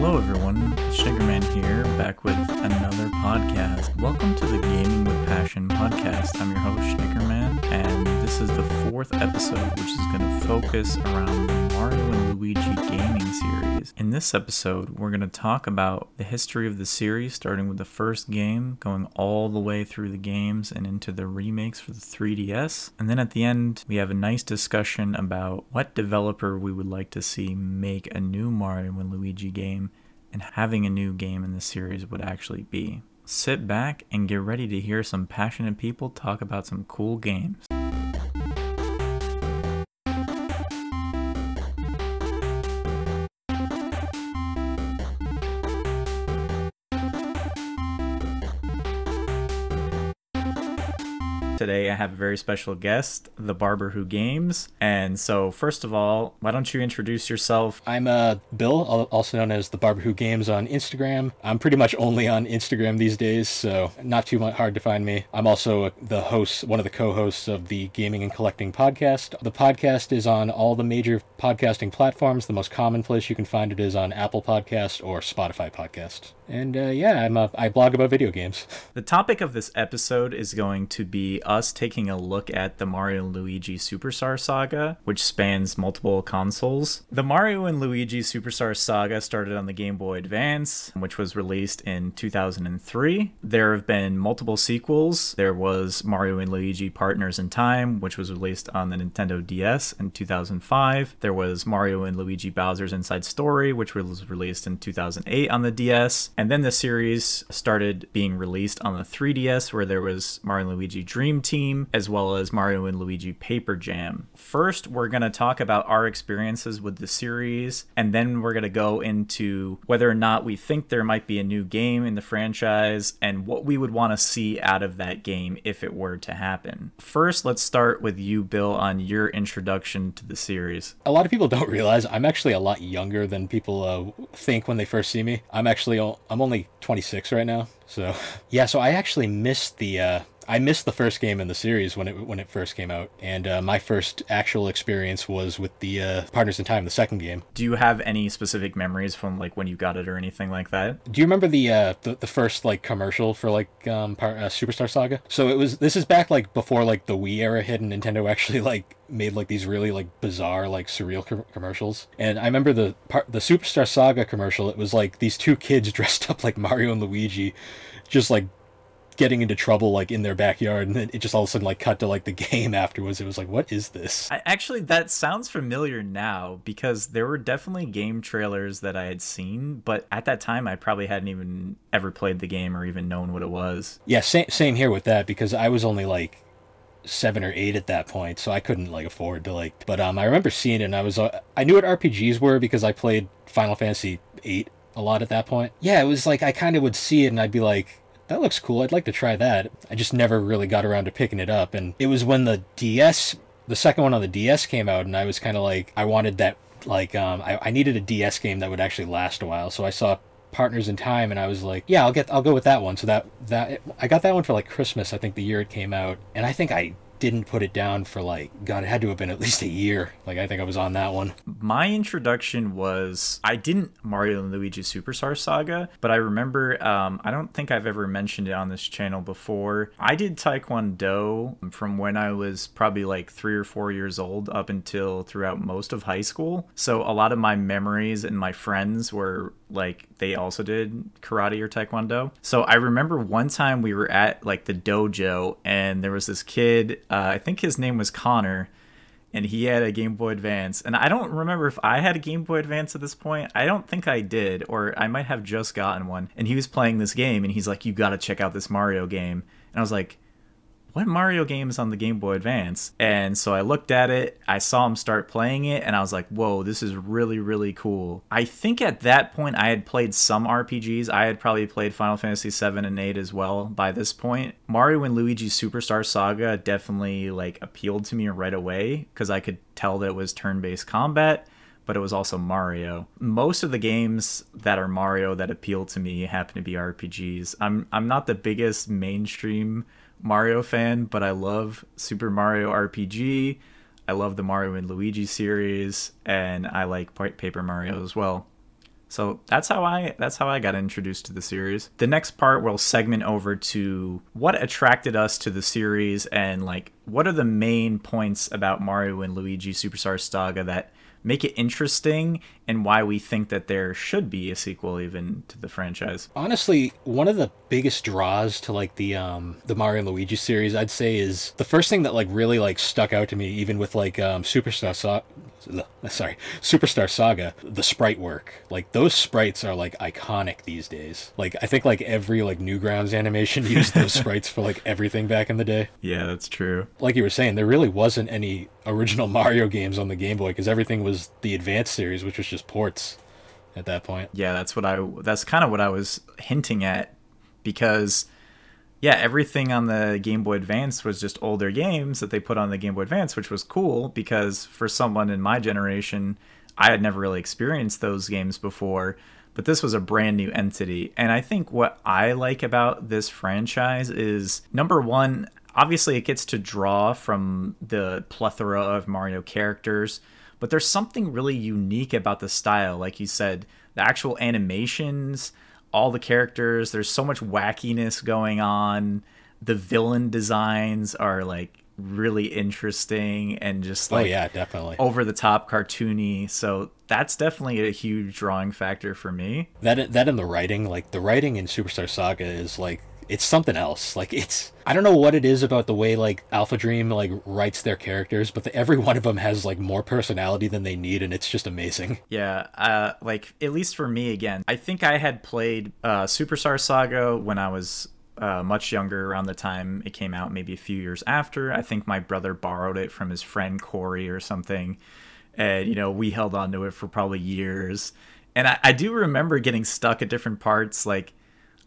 Hello, everyone. Sugarman here, back with another podcast. Welcome to the Gaming with Passion podcast. I'm your host, Schnickerman, and this is the fourth episode, which is going to focus around the Mario and Luigi gaming series. In this episode, we're going to talk about the history of the series, starting with the first game, going all the way through the games and into the remakes for the 3DS. And then at the end, we have a nice discussion about what developer we would like to see make a new Mario and Luigi game and having a new game in the series would actually be. Sit back and get ready to hear some passionate people talk about some cool games. Have a very special guest, the Barber Who Games. And so, first of all, why don't you introduce yourself? I'm uh, Bill, also known as the Barber Who Games on Instagram. I'm pretty much only on Instagram these days, so not too hard to find me. I'm also the host, one of the co-hosts of the Gaming and Collecting podcast. The podcast is on all the major podcasting platforms. The most common place you can find it is on Apple Podcast or Spotify Podcast. And uh, yeah, I'm a, I blog about video games. The topic of this episode is going to be us taking a look at the Mario and Luigi Superstar Saga, which spans multiple consoles. The Mario and Luigi Superstar Saga started on the Game Boy Advance, which was released in 2003. There have been multiple sequels. There was Mario and Luigi Partners in Time, which was released on the Nintendo DS in 2005. There was Mario and Luigi Bowser's Inside Story, which was released in 2008 on the DS. And then the series started being released on the 3DS, where there was Mario and Luigi Dream Team, as well as Mario and Luigi Paper Jam. First, we're going to talk about our experiences with the series, and then we're going to go into whether or not we think there might be a new game in the franchise and what we would want to see out of that game if it were to happen. First, let's start with you, Bill, on your introduction to the series. A lot of people don't realize I'm actually a lot younger than people uh, think when they first see me. I'm actually I'm only 26 right now, so yeah. So I actually missed the uh, I missed the first game in the series when it when it first came out, and uh, my first actual experience was with the uh, Partners in Time, the second game. Do you have any specific memories from like when you got it or anything like that? Do you remember the uh, the, the first like commercial for like um, par- uh, Superstar Saga? So it was this is back like before like the Wii era hit, and Nintendo actually like made like these really like bizarre like surreal com- commercials. And I remember the part the Superstar Saga commercial. It was like these two kids dressed up like Mario and Luigi, just like getting into trouble like in their backyard and then it just all of a sudden like cut to like the game afterwards. It was like what is this? I, actually, that sounds familiar now because there were definitely game trailers that I had seen, but at that time I probably hadn't even ever played the game or even known what it was. yeah same, same here with that because i was only like seven or eight at that point so i couldn't like afford to like but um i remember seeing it and i was uh, i knew what rpgs were because i played final fantasy 8 a lot at that point. Yeah it was like i kind of would see it and i'd be like that looks cool. I'd like to try that. I just never really got around to picking it up. And it was when the ds the second one on the ds came out and i was kind of like i wanted that like um I, I needed a ds game that would actually last a while. So i saw partners in time and i was like yeah i'll get i'll go with that one. So that that i got that one for like christmas i think the year it came out. And i think i didn't put it down for like god it had to have been at least a year like i think i was on that one My introduction was I didn't Mario and Luigi Superstar Saga, but I remember um, I don't think I've ever mentioned it on this channel before. I did Taekwondo from when I was probably like three or four years old up until throughout most of high school. So a lot of my memories and my friends were like they also did karate or taekwondo. So I remember one time we were at like the dojo and there was this kid, uh, I think his name was Connor and he had a Game Boy Advance. And I don't remember if I had a Game Boy Advance at this point. I don't think I did, or I might have just gotten one. And he was playing this game, and he's like, "You got to check out this Mario game." And I was like, "What Mario game is on the Game Boy Advance?" And so I looked at it. I saw him start playing it, and I was like, "Whoa, this is really, really cool." I think at that point I had played some RPGs. I had probably played Final Fantasy 7 and 8 as well by this point. Mario and Luigi Superstar Saga definitely like appealed to me right away because I could tell that it was turn-based combat but it was also Mario. Most of the games that are Mario that appeal to me happen to be RPGs. I'm I'm not the biggest mainstream Mario fan, but I love Super Mario RPG. I love the Mario and Luigi series, and I like Pa- Paper Mario as well. So that's how I that's how I got introduced to the series. The next part will segment over to what attracted us to the series and like what are the main points about Mario and Luigi Superstar Saga that make it interesting and why we think that there should be a sequel even to the franchise. Honestly, one of the biggest draws to like the um the Mario and Luigi series, I'd say is the first thing that like really like stuck out to me even with like um Superstar Saga sorry, Superstar Saga, the sprite work. Like those sprites are like iconic these days. Like I think like every like Newgrounds animation used those sprites for like everything back in the day. Yeah, that's true. Like you were saying, there really wasn't any original Mario games on the Game Boy because everything was the Advance series, which was just ports at that point. Yeah, that's what I that's kind of what I was hinting at because yeah, everything on the Game Boy Advance was just older games that they put on the Game Boy Advance, which was cool because for someone in my generation, I had never really experienced those games before. But this was a brand new entity. And I think what I like about this franchise is number one, obviously it gets to draw from the plethora of Mario characters, but there's something really unique about the style. Like you said, the actual animations, all the characters. There's so much wackiness going on. The villain designs are like really interesting and just oh, like oh yeah definitely over the top cartoony so that's definitely a huge drawing factor for me that that and the writing like the writing in superstar saga is like it's something else. Like it's I don't know what it is about the way like Alpha Dream like writes their characters, but the, every one of them has like more personality than they need, and it's just amazing. Yeah, uh, like at least for me again, I think I had played uh, Superstar Saga when I was uh, much younger around the time it came out, maybe a few years after. I think my brother borrowed it from his friend Corey or something, and you know we held on to it for probably years. And I, I do remember getting stuck at different parts, like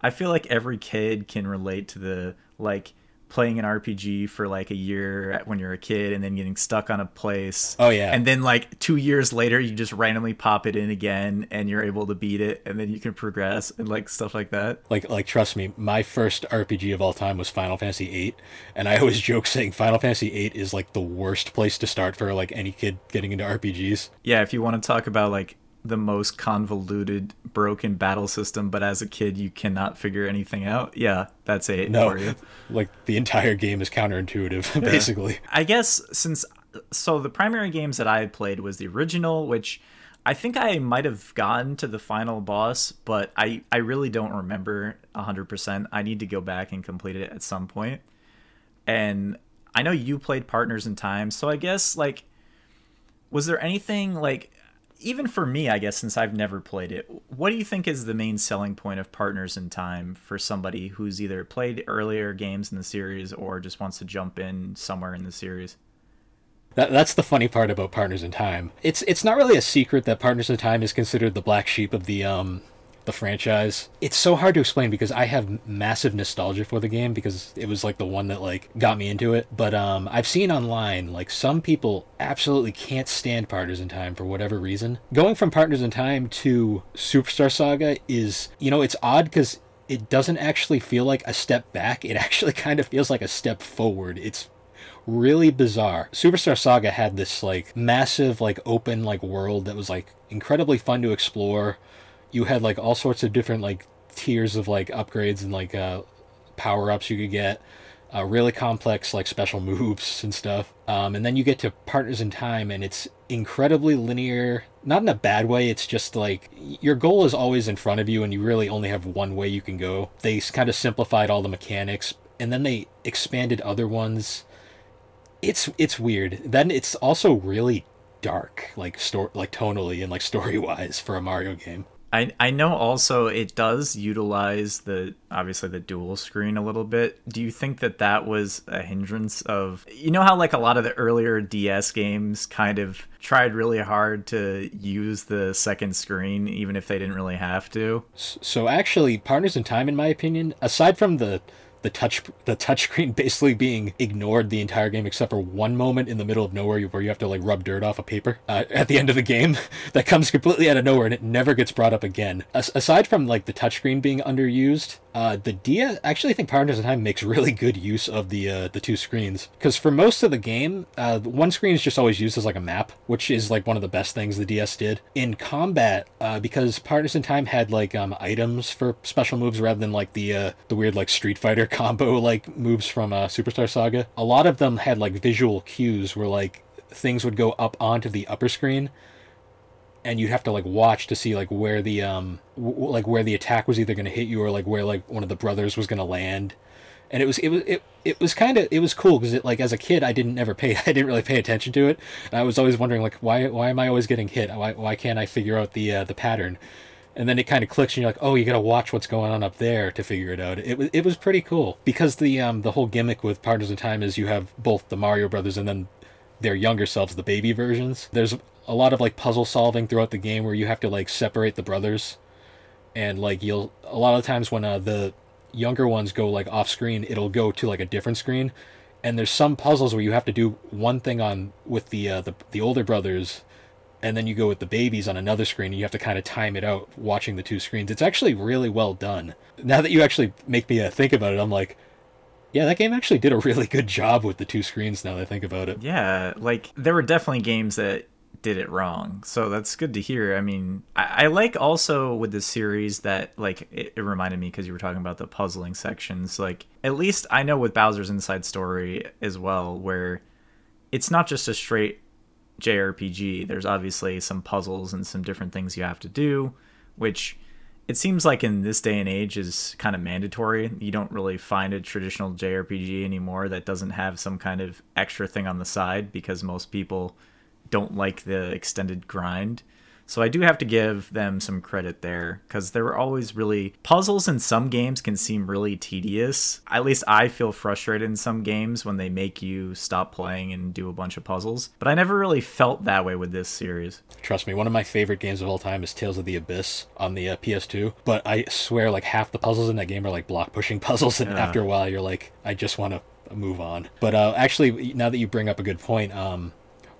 I feel like every kid can relate to the like playing an RPG for like a year when you're a kid and then getting stuck on a place. Oh yeah. And then like 2 years later you just randomly pop it in again and you're able to beat it and then you can progress and like stuff like that. Like like trust me, my first RPG of all time was Final Fantasy 8 and I always joke saying Final Fantasy 8 is like the worst place to start for like any kid getting into RPGs. Yeah, if you want to talk about like the most convoluted, broken battle system, but as a kid you cannot figure anything out. Yeah, that's it no, for you. Like the entire game is counterintuitive, yeah. basically. I guess since so the primary games that I had played was the original, which I think I might have gotten to the final boss, but I, I really don't remember 100%. I need to go back and complete it at some point. And I know you played Partners in Time, so I guess like was there anything like even for me, I guess, since I've never played it, what do you think is the main selling point of Partners in Time for somebody who's either played earlier games in the series or just wants to jump in somewhere in the series? That, that's the funny part about Partners in Time. It's it's not really a secret that Partners in Time is considered the black sheep of the um the franchise. It's so hard to explain because I have massive nostalgia for the game because it was like the one that like got me into it. But um, I've seen online like some people absolutely can't stand Partners in Time for whatever reason. Going from Partners in Time to Superstar Saga is you know it's odd because it doesn't actually feel like a step back. It actually kind of feels like a step forward. It's really bizarre. Superstar Saga had this like massive like open like world that was like incredibly fun to explore you had like all sorts of different like tiers of like upgrades and like uh, power ups you could get. Uh, really complex like special moves and stuff. Um, and then you get to Partners in Time, and it's incredibly linear. Not in a bad way. It's just like your goal is always in front of you, and you really only have one way you can go. They kind of simplified all the mechanics, and then they expanded other ones. It's it's weird. Then it's also really dark, like story, like tonally and like story wise for a Mario game. I I know also it does utilize the obviously the dual screen a little bit. Do you think that that was a hindrance of you know how like a lot of the earlier DS games kind of tried really hard to use the second screen even if they didn't really have to? So actually Partners in Time in my opinion, aside from the the touch the touchscreen basically being ignored the entire game except for one moment in the middle of nowhere where you have to like rub dirt off a paper uh, at the end of the game that comes completely out of nowhere and it never gets brought up again. As- aside from like the touchscreen being underused, uh, the DS actually I think Partners in Time makes really good use of the uh, the two screens because for most of the game, uh, one screen is just always used as like a map, which is like one of the best things the DS did in combat uh, because Partners in Time had like um, items for special moves rather than like the uh, the weird like Street Fighter combo like moves from uh, Superstar Saga. A lot of them had like visual cues where like things would go up onto the upper screen and you'd have to like watch to see like where the um w- like where the attack was either going to hit you or like where like one of the brothers was going to land. And it was it was it, it was kind of it was cool because it like as a kid I didn't ever pay I didn't really pay attention to it. And I was always wondering like why why am I always getting hit? Why why can't I figure out the uh, the pattern and then it kind of clicks and you're like oh you got to watch what's going on up there to figure it out it was it was pretty cool because the um the whole gimmick with Partners in Time is you have both the Mario brothers and then their younger selves, the baby versions. There's a lot of like puzzle solving throughout the game where you have to like separate the brothers, and like you'll a lot of times when uh, the younger ones go like off screen, it'll go to like a different screen, and there's some puzzles where you have to do one thing on with the uh, the the older brothers. And then you go with the babies on another screen, and you have to kind of time it out watching the two screens. It's actually really well done. Now that you actually make me uh, think about it, I'm like, yeah, that game actually did a really good job with the two screens now that I think about it. Yeah, like there were definitely games that did it wrong. So that's good to hear. I mean, I, I like also with the series that like it, it reminded me because you were talking about the puzzling sections. Like at least I know with Bowser's Inside Story as well, where it's not just a straight JRPG. There's obviously some puzzles and some different things you have to do, which it seems like in this day and age is kind of mandatory. You don't really find a traditional JRPG anymore that doesn't have some kind of extra thing on the side because most people don't like the extended grind. So I do have to give them some credit there because there were always really puzzles in some games can seem really tedious. At least I feel frustrated in some games when they make you stop playing and do a bunch of puzzles. But I never really felt that way with this series. Trust me, one of my favorite games of all time is Tales of the Abyss on the uh, PS2. But I swear, like half the puzzles in that game are like block pushing puzzles, and Yeah. after a while, you're like, I just want to move on. But uh, actually, now that you bring up a good point, um,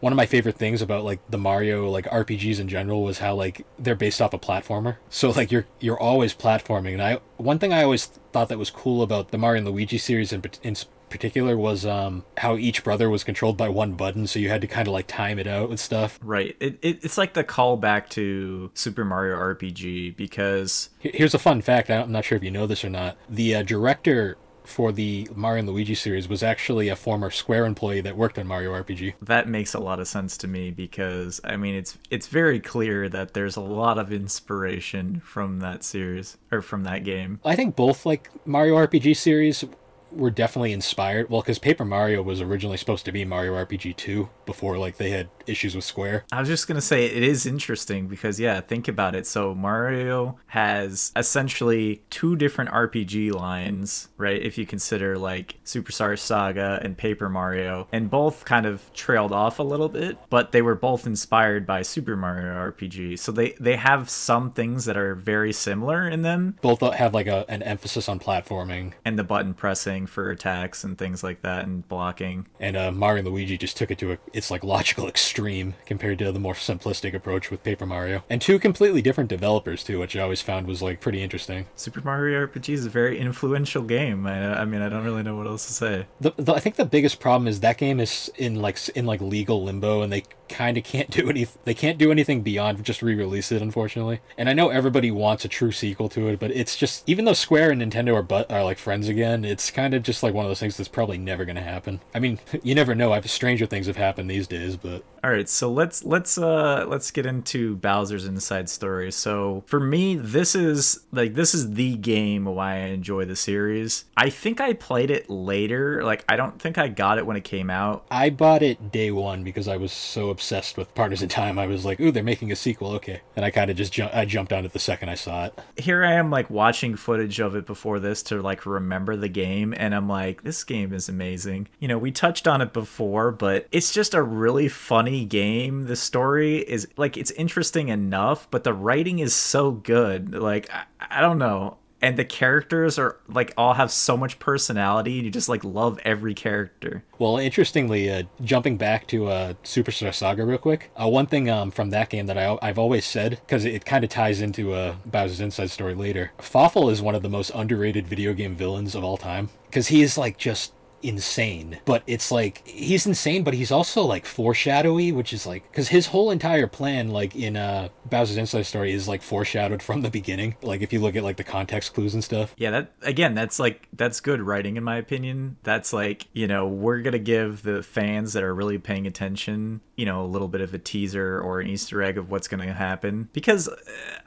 one of my favorite things about like the Mario like RPGs in general was how like they're based off a platformer. So like you're you're always platforming. And I one thing I always thought that was cool about the Mario and Luigi series in, in particular was um how each brother was controlled by one button, so you had to kind of like time it out with stuff. Right. It, it, it's like the callback to Super Mario RPG because Here's a fun fact. I'm not sure if you know this or not. The uh, director for the Mario and Luigi series was actually a former Square employee that worked on Mario RPG. that makes a lot of sense to me because I mean it's it's very clear that there's a lot of inspiration from that series or from that game. I think both like Mario RPG series were definitely inspired. Well, because Paper Mario was originally supposed to be Mario RPG 2 before like they had issues with Square. I was just gonna say it is interesting because yeah, think about it. So Mario has essentially two different RPG lines, right? If you consider like Superstar Saga and Paper Mario, and both kind of trailed off a little bit, but they were both inspired by Super Mario RPG. So they they have some things that are very similar in them, Both uh, have like a, an emphasis on platforming, and the button pressing for attacks and things like that, and blocking. and uh, Mario and Luigi just took it to a, its like logical extreme compared to the more simplistic approach with Paper Mario. And two completely different developers too, which I always found was like pretty interesting. Super Mario RPG is a very influential game. I, I mean, I don't really know what else to say. The, the, I think the biggest problem is that game is in like in like legal limbo, and they kind of can't do any. They can't do anything beyond just re-release it, unfortunately. And I know everybody wants a true sequel to it, but it's just even though Square and Nintendo are but are like friends again, it's kind of just like one of those things that's probably never going to happen. I mean, you never know. I've stranger things have happened these days, but All right, so let's let's uh let's get into Bowser's Inside Story. So for me, this is like this is the game why I enjoy the series. I think I played it later. Like I don't think I got it when it came out. I bought it day one because I was so obsessed with Partners in Time. I was like, "Ooh, they're making a sequel, okay." And I kind of just ju- I jumped on it the second I saw it. Here I am like watching footage of it before this to like remember the game and I'm like this game is amazing. You know, we touched on it before, but it's just a really funny game. The story is like it's interesting enough, but the writing is so good. Like I, I don't know. and the characters are like all have so much personality and you just like love every character Well, interestingly, uh, jumping back to uh, Superstar Saga real quick, uh, one thing um, from that game that I, I've always said, because it, kind of ties into uh, Bowser's Inside Story later, Fawful is one of the most underrated video game villains of all time. Because he is like just insane but it's like he's insane but he's also like foreshadowy which is like because his whole entire plan like in uh bowser's inside story is like foreshadowed from the beginning. Like if you look at like the context clues and stuff. Yeah that again that's like that's good writing in my opinion. That's like you know we're gonna give the fans that are really paying attention you know a little bit of a teaser or an easter egg of what's gonna happen. Because uh,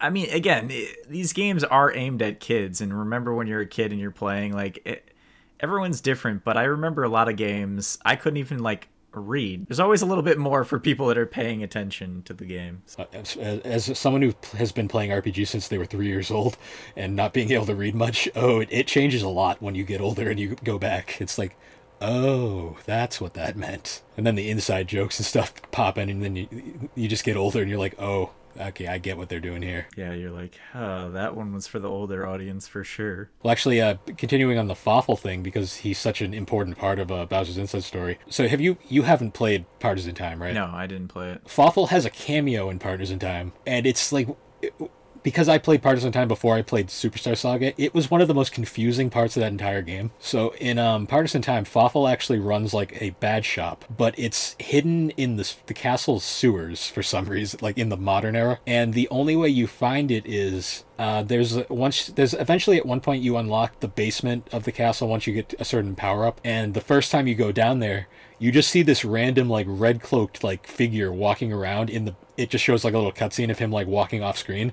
i mean again it, these games are aimed at kids and remember when you're a kid and you're playing like it, everyone's different, but I remember a lot of games I couldn't even like read. There's always a little bit more for people that are paying attention to the game. Uh, as, as, someone who has been playing RPG since they were three years old and not being able to read much, oh, it, it changes a lot when you get older and you go back. It's like, oh, that's what that meant. And then the inside jokes and stuff pop in, and then you you just get older and you're like, oh, okay, I get what they're doing here. Yeah, you're like, oh, that one was for the older audience for sure. Well, actually, uh, continuing on the Fawful thing because he's such an important part of uh, Bowser's Inside Story. So, have you you haven't played Partners in Time, right? No, I didn't play it. Fawful has a cameo in Partners in Time, and it's like. It, because I played Partners in Time before I played Superstar Saga, it was one of the most confusing parts of that entire game. So in um, Partners in Time, Fawful actually runs like a bad shop, but it's hidden in the, the castle's sewers for some reason, like in the modern era. And the only way you find it is uh, there's once there's eventually at one point you unlock the basement of the castle once you get a certain power up, and the first time you go down there, you just see this random like red cloaked like figure walking around in the it just shows like a little cutscene of him like walking off screen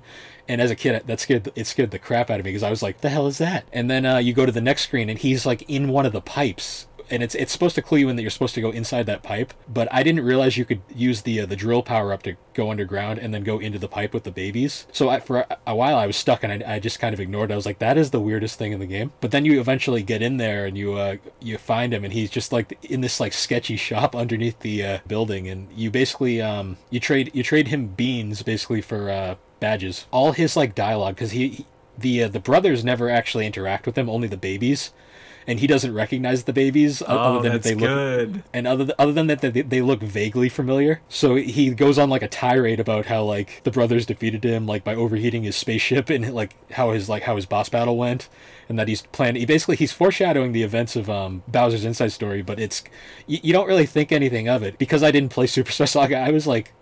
and as a kid that scared it scared the crap out of me because i was like the hell is that and then uh, you go to the next screen and he's like in one of the pipes and it's it's supposed to clue you in that you're supposed to go inside that pipe. But I didn't realize you could use the uh, the drill power up to go underground and then go into the pipe with the babies. So I, for a, a while I was stuck and I, I, just kind of ignored. it. I was like, that is the weirdest thing in the game. But then you eventually get in there and you uh, you find him and he's just like in this like sketchy shop underneath the uh, building and you basically um you trade you trade him beans basically for uh, badges. All his like dialogue because he, he the uh, the brothers never actually interact with him, only the babies and he doesn't recognize the babies oh, other than that they look good. and other th- other than that they, they look vaguely familiar. So he goes on like a tirade about how like the brothers defeated him like by overheating his spaceship and like how his like how his boss battle went and that he's planning he basically he's foreshadowing the events of um, Bowser's Inside Story, but it's you, you don't really think anything of it because I didn't play Superstar Saga. I was like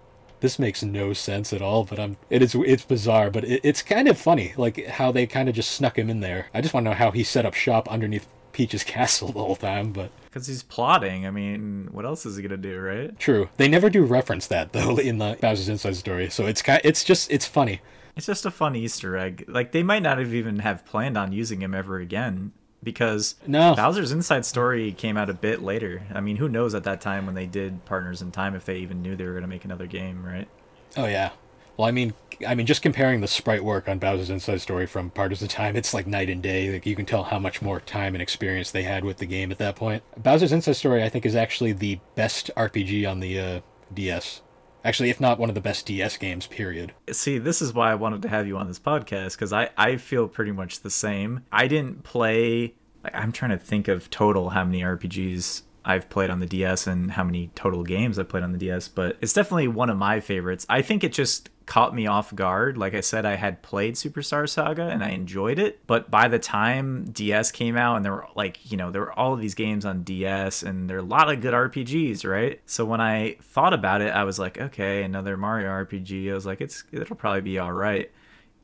this makes no sense at all but i'm it is it's bizarre but it, it's kind of funny like how they kind of just snuck him in there i just want to know how he set up shop underneath Peach's castle the whole time, but because he's plotting. I mean, what else is he gonna do, right? True. They never do reference that though in the Bowser's Inside Story, so it's kind. It's just it's funny. It's just a fun Easter egg. Like they might not have even have planned on using him ever again because no. Bowser's Inside Story came out a bit later. I mean, who knows at that time when they did Partners in Time if they even knew they were gonna make another game, right? Oh yeah. Well, I mean, I mean, just comparing the sprite work on Bowser's Inside Story from Partners in Time, it's like night and day. Like you can tell how much more time and experience they had with the game at that point. Bowser's Inside Story, I think, is actually the best RPG on the uh, DS. Actually, if not one of the best DS games, period. See, this is why I wanted to have you on this podcast because I I feel pretty much the same. I didn't play. I'm trying to think of total how many RPGs I've played on the DS and how many total games I've played on the DS, but it's definitely one of my favorites. I think it just caught me off guard. Like I said, I had played Superstar Saga and I enjoyed it, but by the time DS came out and there were like, you know, there were all of these games on DS and there are a lot of good RPGs, right? So when I thought about it, I was like, okay, another Mario RPG. I was like, it's it'll probably be all right.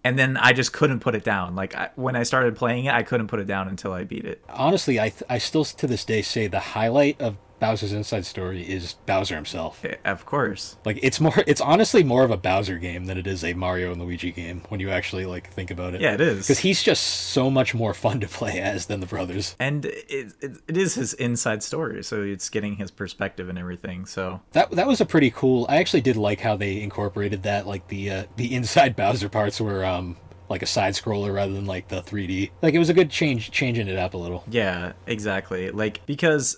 And then I just couldn't put it down. Like I, when I started playing it, I couldn't put it down until I beat it. Honestly, I th- I still to this day say the highlight of Bowser's Inside Story is Bowser himself. Of course. Like it's more it's honestly more of a Bowser game than it is a Mario and Luigi game when you actually like think about it. Yeah, it is. Cuz he's just so much more fun to play as than the brothers. And it, it, it is his inside story, so it's getting his perspective and everything. So That that was a pretty cool. I actually did like how they incorporated that like the uh, the inside Bowser parts were um like a side scroller rather than like the 3D. Like it was a good change, changing it up a little. Yeah, exactly. Like because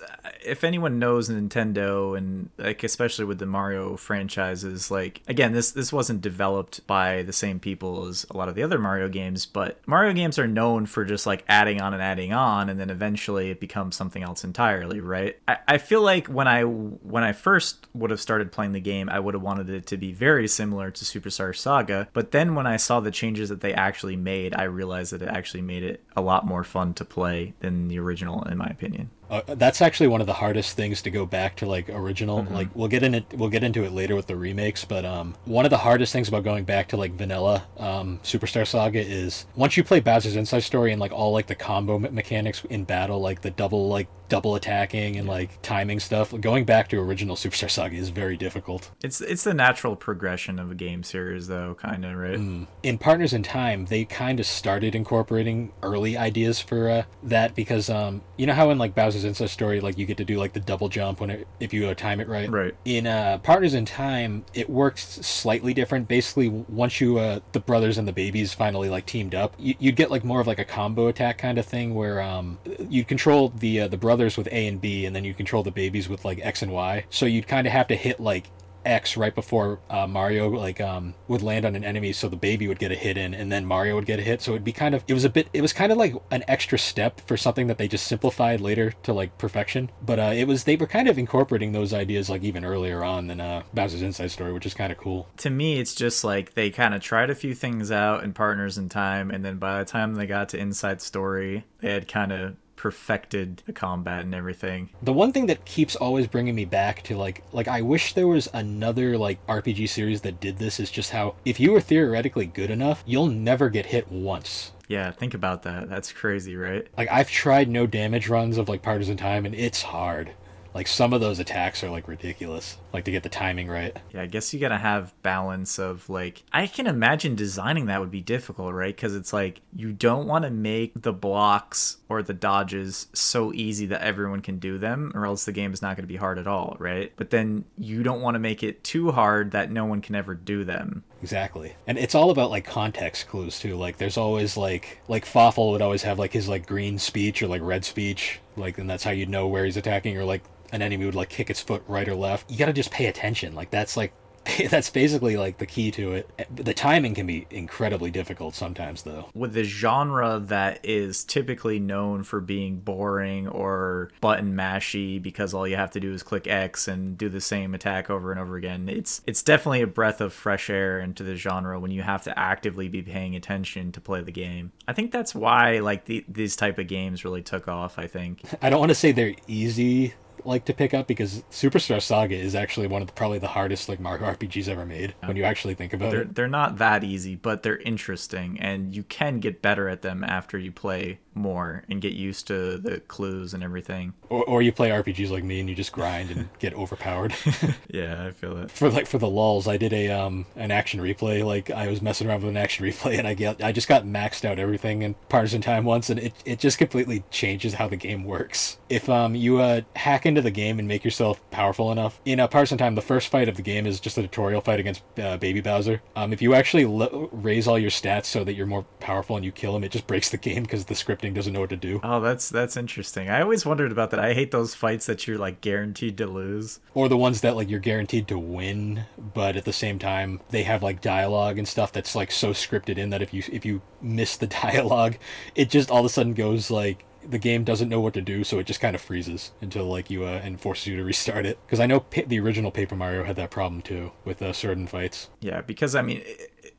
if anyone knows Nintendo and like especially with the Mario franchises, like again, this this wasn't developed by the same people as a lot of the other Mario games, but Mario games are known for just like adding on and adding on, and then eventually it becomes something else entirely, right? I, I feel like when I when I first would have started playing the game, I would have wanted it to be very similar to Superstar Saga, but then when I saw the changes that they actually made, I realized that it actually made it a lot more fun to play than the original, in my opinion. Uh, that's actually one of the hardest things to go back to like original. Mm-hmm. Like we'll get in it, we'll get into it later with the remakes, but um, one of the hardest things about going back to like vanilla um, Superstar Saga is once you play Bowser's Inside Story and like all like the combo mechanics in battle, like the double like double attacking and like timing stuff. Going back to original Superstar Saga is very difficult. It's it's the natural progression of a game series, though, kind of right. Mm. In Partners in Time, they kind of started incorporating early ideas for uh, that because um, you know how in like Bowser's Inside Story, like you get to do like the double jump when it, if you uh, time it right. Right. In uh, Partners in Time, it works slightly different. Basically, once you uh, the brothers and the babies finally like teamed up, you, would get like more of like a combo attack kind of thing where um, you'd control the uh, the brothers with A and B, and then you control the babies with like X and Y. So you'd kind of have to hit like X right before uh, Mario like um, would land on an enemy, so the baby would get a hit in, and then Mario would get a hit. So it'd be kind of it was a bit it was kind of like an extra step for something that they just simplified later to like perfection. But uh, it was they were kind of incorporating those ideas like even earlier on than uh, Bowser's Inside Story, which is kind of cool. To me, it's just like they kind of tried a few things out in Partners in Time, and then by the time they got to Inside Story, they had kind of perfected the combat and everything. The one thing that keeps always bringing me back to like like I wish there was another like RPG series that did this is just how if you were theoretically good enough, you'll never get hit once. Yeah, think about that. That's crazy, right? Like I've tried no damage runs of like Partners in Time and it's hard. Like some of those attacks are like ridiculous. Like to get the timing right. Yeah, I guess you gotta have balance of like I can imagine designing that would be difficult, right? Because it's like you don't want to make the blocks or the dodges so easy that everyone can do them, or else the game is not going to be hard at all, right? But then you don't want to make it too hard that no one can ever do them. Exactly. And it's all about like context clues too. Like there's always like like Fawful would always have like his like green speech or like red speech, like and that's how you know where he's attacking or like an enemy would like kick its foot right or left. You got to just pay attention. Like that's like that's basically like the key to it. The timing can be incredibly difficult sometimes, though. With the genre that is typically known for being boring or button mashy because all you have to do is click X and do the same attack over and over again, it's it's definitely a breath of fresh air into the genre when you have to actively be paying attention to play the game. I think that's why like the, these type of games really took off. I think. I don't want to say they're easy like to pick up because Superstar Saga is actually one of the, probably the hardest like Mario RPGs ever made when you actually think about they're, it. They're not that easy, but they're interesting, and you can get better at them after you play more and get used to the clues and everything. Or, or you play RPGs like me and you just grind and get overpowered. yeah, I feel it. For like for the lulls, I did a um an action replay. Like I was messing around with an action replay and I get I just got maxed out everything in Partners in Time once, and it it just completely changes how the game works. If um you uh hack into the game and make yourself powerful enough in a uh, Partners in Time, the first fight of the game is just a tutorial fight against uh, Baby Bowser. Um, if you actually raise all your stats so that you're more powerful and you kill him, it just breaks the game because the scripting doesn't know what to do. Oh, that's that's interesting. I always wondered about that. I hate those fights that you're like guaranteed to lose, or the ones that like you're guaranteed to win, but at the same time they have like dialogue and stuff that's like so scripted in that if you if you miss the dialogue, it just all of a sudden goes like the game doesn't know what to do, so it just kind of freezes until like you uh, and forces you to restart it. Because I know pa- the original Paper Mario had that problem too with uh, certain fights. Yeah, because I mean,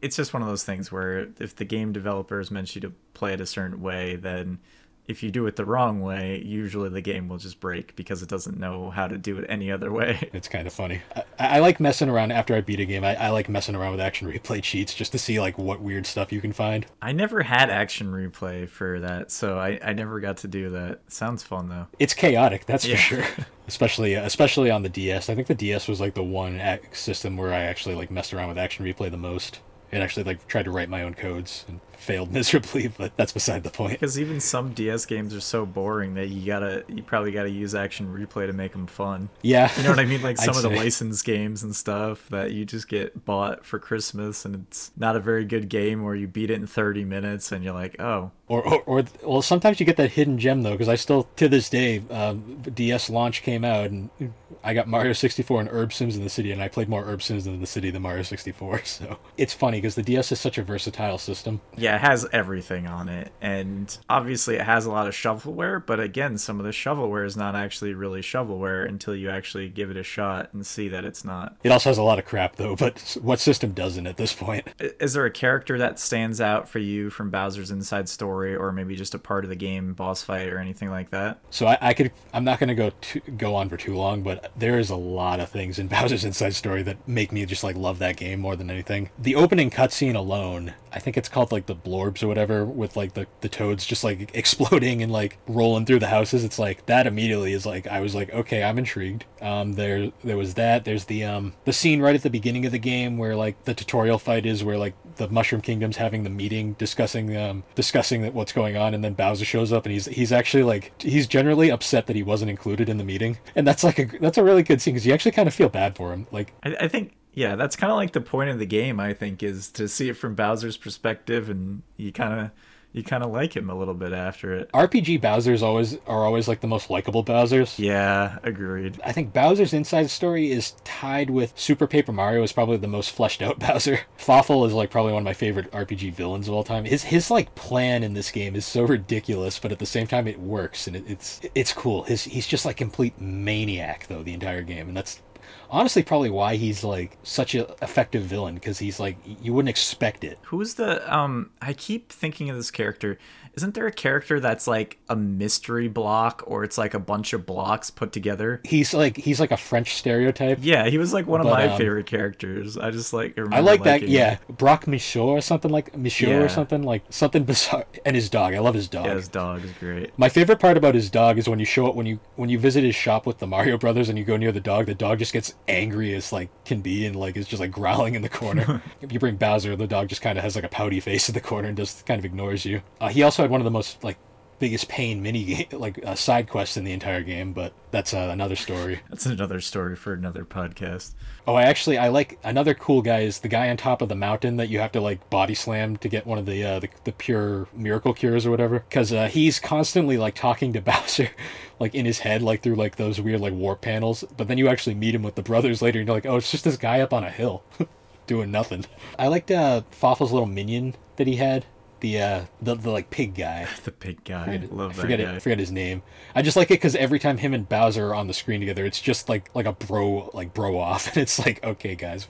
it's just one of those things where if the game developers meant you to play it a certain way, then if you do it the wrong way, usually the game will just break because it doesn't know how to do it any other way. It's kind of funny. I, I like messing around after I beat a game. I, I, like messing around with action replay cheats just to see like what weird stuff you can find. I never had action replay for that, so I, I never got to do that. Sounds fun though. It's chaotic, that's yeah. for sure. especially uh, especially on the DS. I think the DS was like the one system where I actually like messed around with action replay the most and actually like tried to write my own codes and failed miserably, but that's beside the point. Because even some DS games are so boring that you gotta, you probably gotta use action replay to make them fun. Yeah, You know what I mean? Like some of the licensed games and stuff that you just get bought for Christmas, and it's not a very good game, where you beat it in 30 minutes, and you're like, oh, Or, or, or well, sometimes you get that hidden gem though, because I still to this day, um, DS launch came out and I got Mario 64 and Urbz Sims in the City, and I played more Urbz Sims in the City than Mario 64. So it's funny because the DS is such a versatile system. yeah, it has everything on it, and obviously it has a lot of shovelware, but again, some of the shovelware is not actually really shovelware until you actually give it a shot and see that it's not. It also has a lot of crap though, but what system doesn't at this point? Is there a character that stands out for you from Bowser's Inside Story, or maybe just a part of the game, boss fight, or anything like that? So I, I could I'm not gonna go too, go on for too long, but there is a lot of things in Bowser's Inside Story that make me just like love that game more than anything. The opening cutscene alone, I think it's called like the Blorbs or whatever, with like the the toads just like exploding and like rolling through the houses. It's like that immediately is like I was like okay, I'm intrigued. Um, there there was that. There's the um the scene right at the beginning of the game where like the tutorial fight is where like the Mushroom Kingdom's having the meeting discussing um discussing that what's going on, and then Bowser shows up and he's he's actually like he's generally upset that he wasn't included in the meeting, and that's like a that's a really good scene because you actually kind of feel bad for him. Like I, I think yeah, that's kind of like the point of the game. I think is to see it from Bowser's perspective, and you kind of you kind of like him a little bit after it. RPG Bowser's always are always like the most likable Bowser's. Yeah, agreed. I think Bowser's Inside Story is tied with Super Paper Mario is probably the most fleshed out Bowser. Fawful is like probably one of my favorite RPG villains of all time. His his like plan in this game is so ridiculous, but at the same time it works and it, it's it's cool. His he's just like complete maniac though the entire game, and that's honestly probably why he's like such an effective villain because he's like you wouldn't expect it. Who's the um? I keep thinking of this character. Isn't there a character that's like a mystery block, or it's like a bunch of blocks put together? He's like he's like a French stereotype. Yeah, he was like one of But, my um, favorite characters. I just like. I like that. Yeah, Brock Michaud or something like Michaud Yeah. or something like something bizarre. And his dog. I love his dog. Yeah, his dog is great. My favorite part about his dog is when you show it when you when you visit his shop with the Mario Brothers and you go near the dog, the dog just gets angry as like can be and like is just like growling in the corner. if you bring Bowser, the dog just kind of has like a pouty face in the corner and just kind of ignores you. Uh, he also had one of the most like biggest pain mini game like uh, side quest in the entire game, but that's uh, another story. That's another story for another podcast. Oh, I actually I like another cool guy is the guy on top of the mountain that you have to like body slam to get one of the uh, the, the pure miracle cures or whatever. Because uh, he's constantly like talking to Bowser, like in his head, like through like those weird like warp panels. But then you actually meet him with the brothers later, and you're like, oh, it's just this guy up on a hill, doing nothing. I liked uh, Fawful's little minion that he had. The uh the, the like pig guy. The pig guy. forget, Love that forget guy. it. I forget his name. I just like it because every time him and Bowser are on the screen together, it's just like like a bro like bro off, and it's like okay, guys,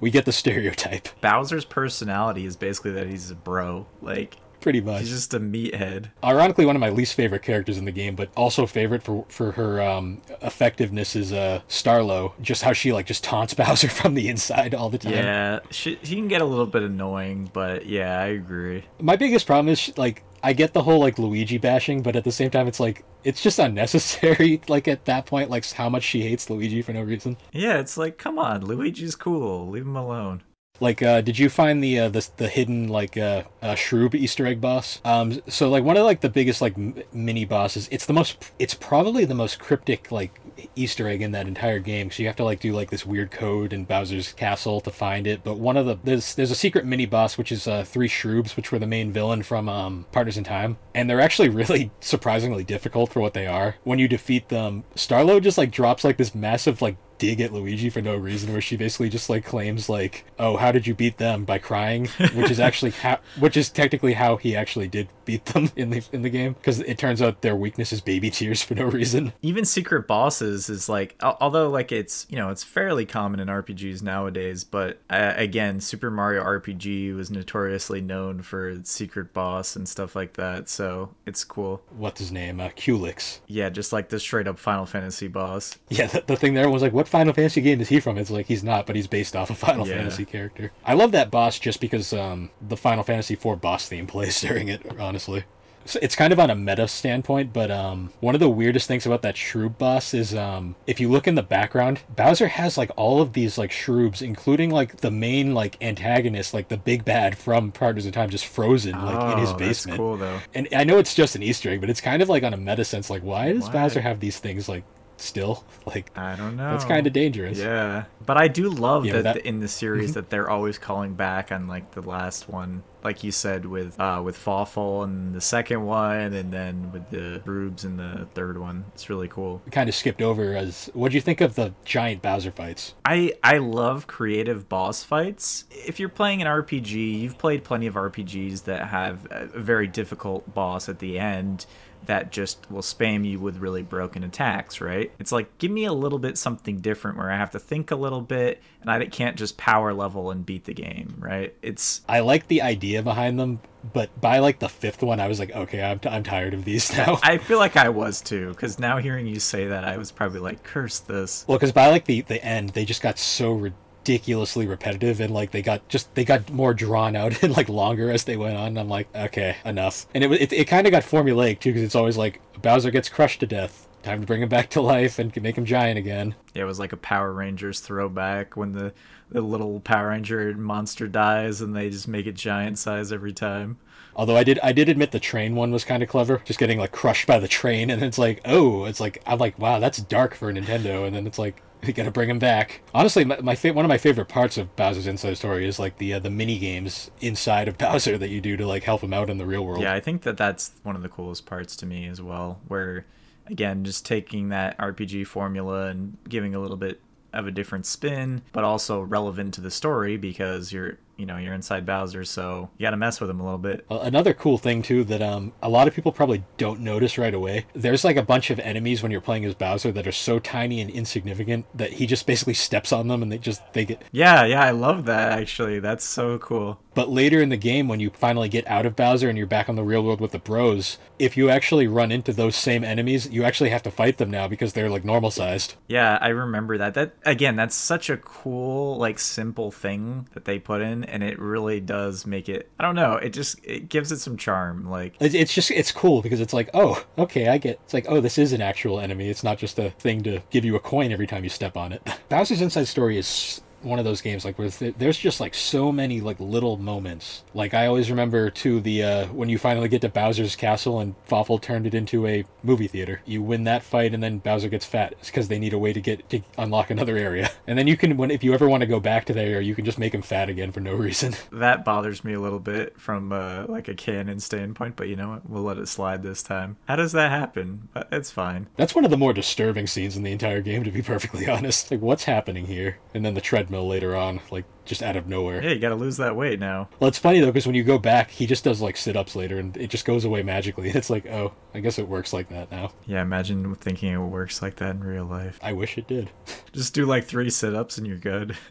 we get the stereotype Bowser's personality is basically that he's a bro. Like pretty much. he's just a meathead. Ironically, one of my least favorite characters in the game, but also favorite for for her um, effectiveness is uh Starlow. Just how she like just taunts Bowser from the inside all the time. Yeah, she, he can get a little bit annoying, but yeah, I agree. My biggest problem is she- like I get the whole like Luigi bashing, but at the same time, it's like it's just unnecessary. Like at that point, like how much she hates Luigi for no reason. Yeah, it's like, come on, Luigi's cool. Leave him alone. Like, uh, did you find the uh, the the hidden like uh, uh Shroob Easter egg boss? Um, so like one of like the biggest like m- mini bosses. It's the most. It's probably the most cryptic like Easter egg in that entire game. So you have to like do like this weird code in Bowser's castle to find it. But one of the there's there's a secret mini boss which is uh, three Shroobs, which were the main villain from um, Partners in Time, and they're actually really surprisingly difficult for what they are. When you defeat them, Starlow just like drops like this massive like dig at Luigi for no reason, where she basically just like claims like, "Oh, how did you beat them by crying?" Which is actually how, which is technically how he actually did beat them in the in the game, because it turns out their weakness is baby tears for no reason. Even secret bosses is like, although like it's you know it's fairly common in RPGs nowadays, but uh, again, Super Mario RPG was notoriously known for secret boss and stuff like that. So it's cool. What's his name? Uh, Culex. Yeah, just like the straight up Final Fantasy boss. Yeah, the, the thing there was like, what Final Fantasy game is he from? It's like he's not, but he's based off a Final Yeah. Fantasy character. I love that boss just because um, the Final Fantasy IV boss theme plays during it. Honestly, So it's kind of on a meta standpoint, but um, one of the weirdest things about that Shroob boss is um, if you look in the background, Bowser has like all of these like Shroobs, including like the main like antagonist, like the big bad from Partners in Time, just frozen like in his Oh, basement. That's cool though. And I know it's just an Easter egg, but it's kind of like on a meta sense, like why does Why? Bowser have these things like still? Like I don't know. that's kind of dangerous. Yeah, but I do love Yeah, that, that- Mm-hmm. in the series that they're always calling back on like the last one, like you said with uh with Fawful and the second one, and then with the Shroobs in the third one. It's really cool. We kind of skipped over as what do you think of the giant Bowser fights? I I love creative boss fights. If you're playing an RPG, you've played plenty of RPGs that have a very difficult boss at the end that just will spam you with really broken attacks, right? It's like give me a little bit something different where I have to think a little bit and I can't just power level and beat the game, right? It's I like the idea behind them, but by like the fifth one, I was like, okay, I'm, t- I'm tired of these now. I feel like I was too cuz now hearing you say that I was probably like curse this. well, because by like the the end, they just got so ridiculously repetitive, and like they got just they got more drawn out and like longer as they went on. I'm like, okay, enough. And it wa- it, it kind of got formulaic too, because it's always like Bowser gets crushed to death. Time to bring him back to life and make him giant again. Yeah, it was like a Power Rangers throwback when the, the little Power Ranger monster dies and they just make it giant size every time. Although I did I did admit the train one was kind of clever, just getting like crushed by the train, and it's like, oh, it's like I'm like, wow, that's dark for Nintendo, and then it's like. We gotta bring him back. Honestly, my, my fa- one of my favorite parts of Bowser's Inside Story is like the uh, the mini games inside of Bowser that you do to like help him out in the real world. Yeah, I think that that's one of the coolest parts to me as well, where again, just taking that RPG formula and giving a little bit of a different spin, but also relevant to the story because you're, you know, you're inside Bowser, so you got to mess with him a little bit. Another cool thing too that um a lot of people probably don't notice right away. There's like a bunch of enemies when you're playing as Bowser that are so tiny and insignificant that he just basically steps on them and they just they get Yeah, yeah, I love that actually. That's so cool. But later in the game, when you finally get out of Bowser and you're back on the real world with the bros, if you actually run into those same enemies, you actually have to fight them now because they're like normal sized. Yeah, I remember that. That again, that's such a cool, like simple thing that they put in, and it really does make it. I don't know. It just it gives it some charm. Like It's just it's cool because it's like, oh, okay, I get. It's like, oh, this is an actual enemy. It's not just a thing to give you a coin every time you step on it. Bowser's Inside Story is one of those games like where there's just like so many like little moments. Like I always remember too the uh, when you finally get to Bowser's castle and Fawful turned it into a movie theater. You win that fight and then Bowser gets fat. It's because they need a way to get to unlock another area. And then you can when if you ever want to go back to that area, you can just make him fat again for no reason. that bothers me a little bit from uh, like a canon standpoint, but you know what? We'll let it slide this time. How does that happen? But it's fine. That's one of the more disturbing scenes in the entire game, to be perfectly honest. Like, what's happening here? And then the treadmill later on, like, just out of nowhere. Yeah, you got to lose that weight now. Well, it's funny, though, because when you go back, he just does, like, sit ups later, and it just goes away magically. It's like, oh, I guess it works like that now. Yeah, imagine thinking it works like that in real life. I wish it did. Just do like three sit-ups and you're good.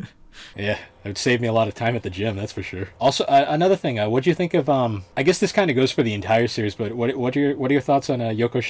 Yeah, it would save me a lot of time at the gym, that's for sure. Also, uh, another thing, uh, what do you think of? Um, I guess this kind of goes for the entire series, but what what are your what are your thoughts on uh, Yoko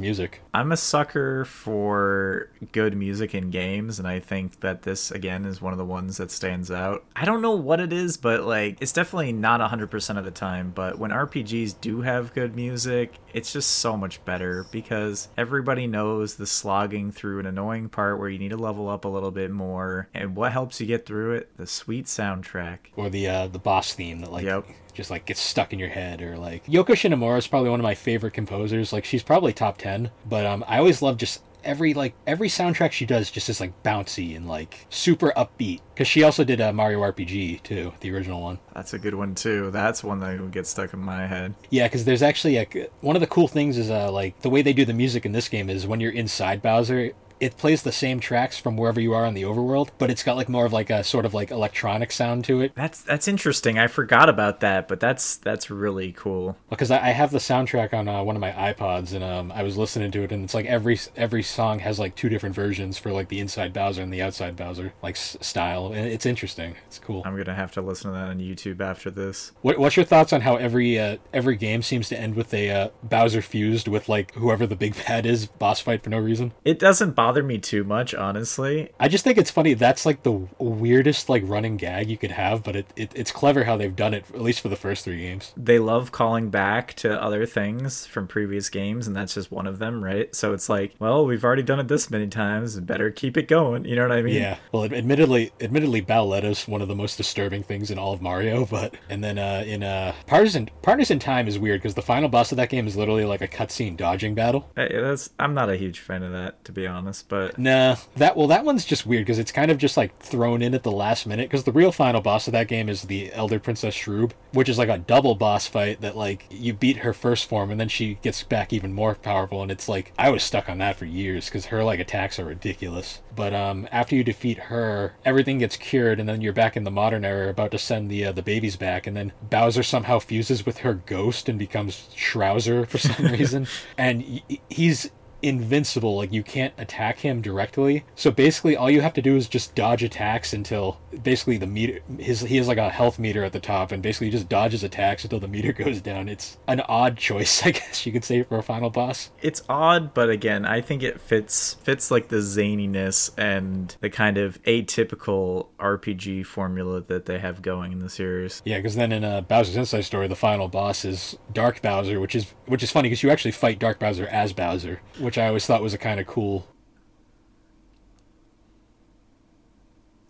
music? I'm a sucker for good music in games, and I think that this again is one of the ones that stands out. I don't know what it is, but like it's definitely not 100% of the time. But when RPGs do have good music, it's just so much better because everybody knows the slogging through an annoying part where you need to level up a little bit more, and what helps you get through it? The sweet soundtrack. or the uh, the boss theme that like Yep. just like gets stuck in your head or like Yoko Shimomura is probably one of my favorite composers like she's probably top 10 but um I always love just every like every soundtrack she does just is like bouncy and like super upbeat because she also did a Mario RPG too the original one That's a good one too. That's one that would get stuck in my head. yeah because there's actually like one of the cool things is uh like the way they do the music in this game is when you're inside Bowser it plays the same tracks from wherever you are in the overworld but it's got like more of like a sort of like electronic sound to it That's that's interesting. I forgot about that, but that's that's really cool. because I, I have the soundtrack on uh, one of my iPods and um, I was listening to it and it's like every every song has like two different versions for like the inside Bowser and the outside Bowser like s- style and it's interesting. It's cool. I'm gonna have to listen to that on YouTube after this. What, what's your thoughts on how every uh, every game seems to end with a uh, Bowser fused with like whoever the big bad is boss fight for no reason? It doesn't bother me too much, honestly. I just think it's funny. That's like the weirdest like running gag you could have, but it, it it's clever how they've done it. At least for the first three games. They love calling back to other things from previous games, and that's just one of them, right? So it's like, well, we've already done it this many times. Better keep it going. You know what I mean? Yeah. Well, admittedly, admittedly, Bowletta's one of the most disturbing things in all of Mario. But and then uh, in uh, Partners in Partners in Time is weird because the final boss of that game is literally like a cutscene dodging battle. Hey, that's I'm not a huge fan of that, to be honest. But Nah, that well, that one's just weird because it's kind of just like thrown in at the last minute. Because the real final boss of that game is the Elder Princess Shroob, which is like a double boss fight that like you beat her first form and then she gets back even more powerful. And it's like I was stuck on that for years because her like attacks are ridiculous. But um, after you defeat her, everything gets cured, and then you're back in the modern era, about to send the uh, the babies back, and then Bowser somehow fuses with her ghost and becomes Shrouzer for some reason, and y- he's invincible like you can't attack him directly. So basically all you have to do is just dodge attacks until basically the meter his he has like a health meter at the top and basically just dodges attacks until the meter goes down. It's an odd choice i guess you could say for a final boss. It's odd, but again, I think it fits fits like the zaniness and the kind of atypical RPG formula that they have going in the series. yeah because then in uh, bowser's inside story the final boss is dark bowser which is which is funny because you actually fight dark bowser as bowser which i always thought was a kind of cool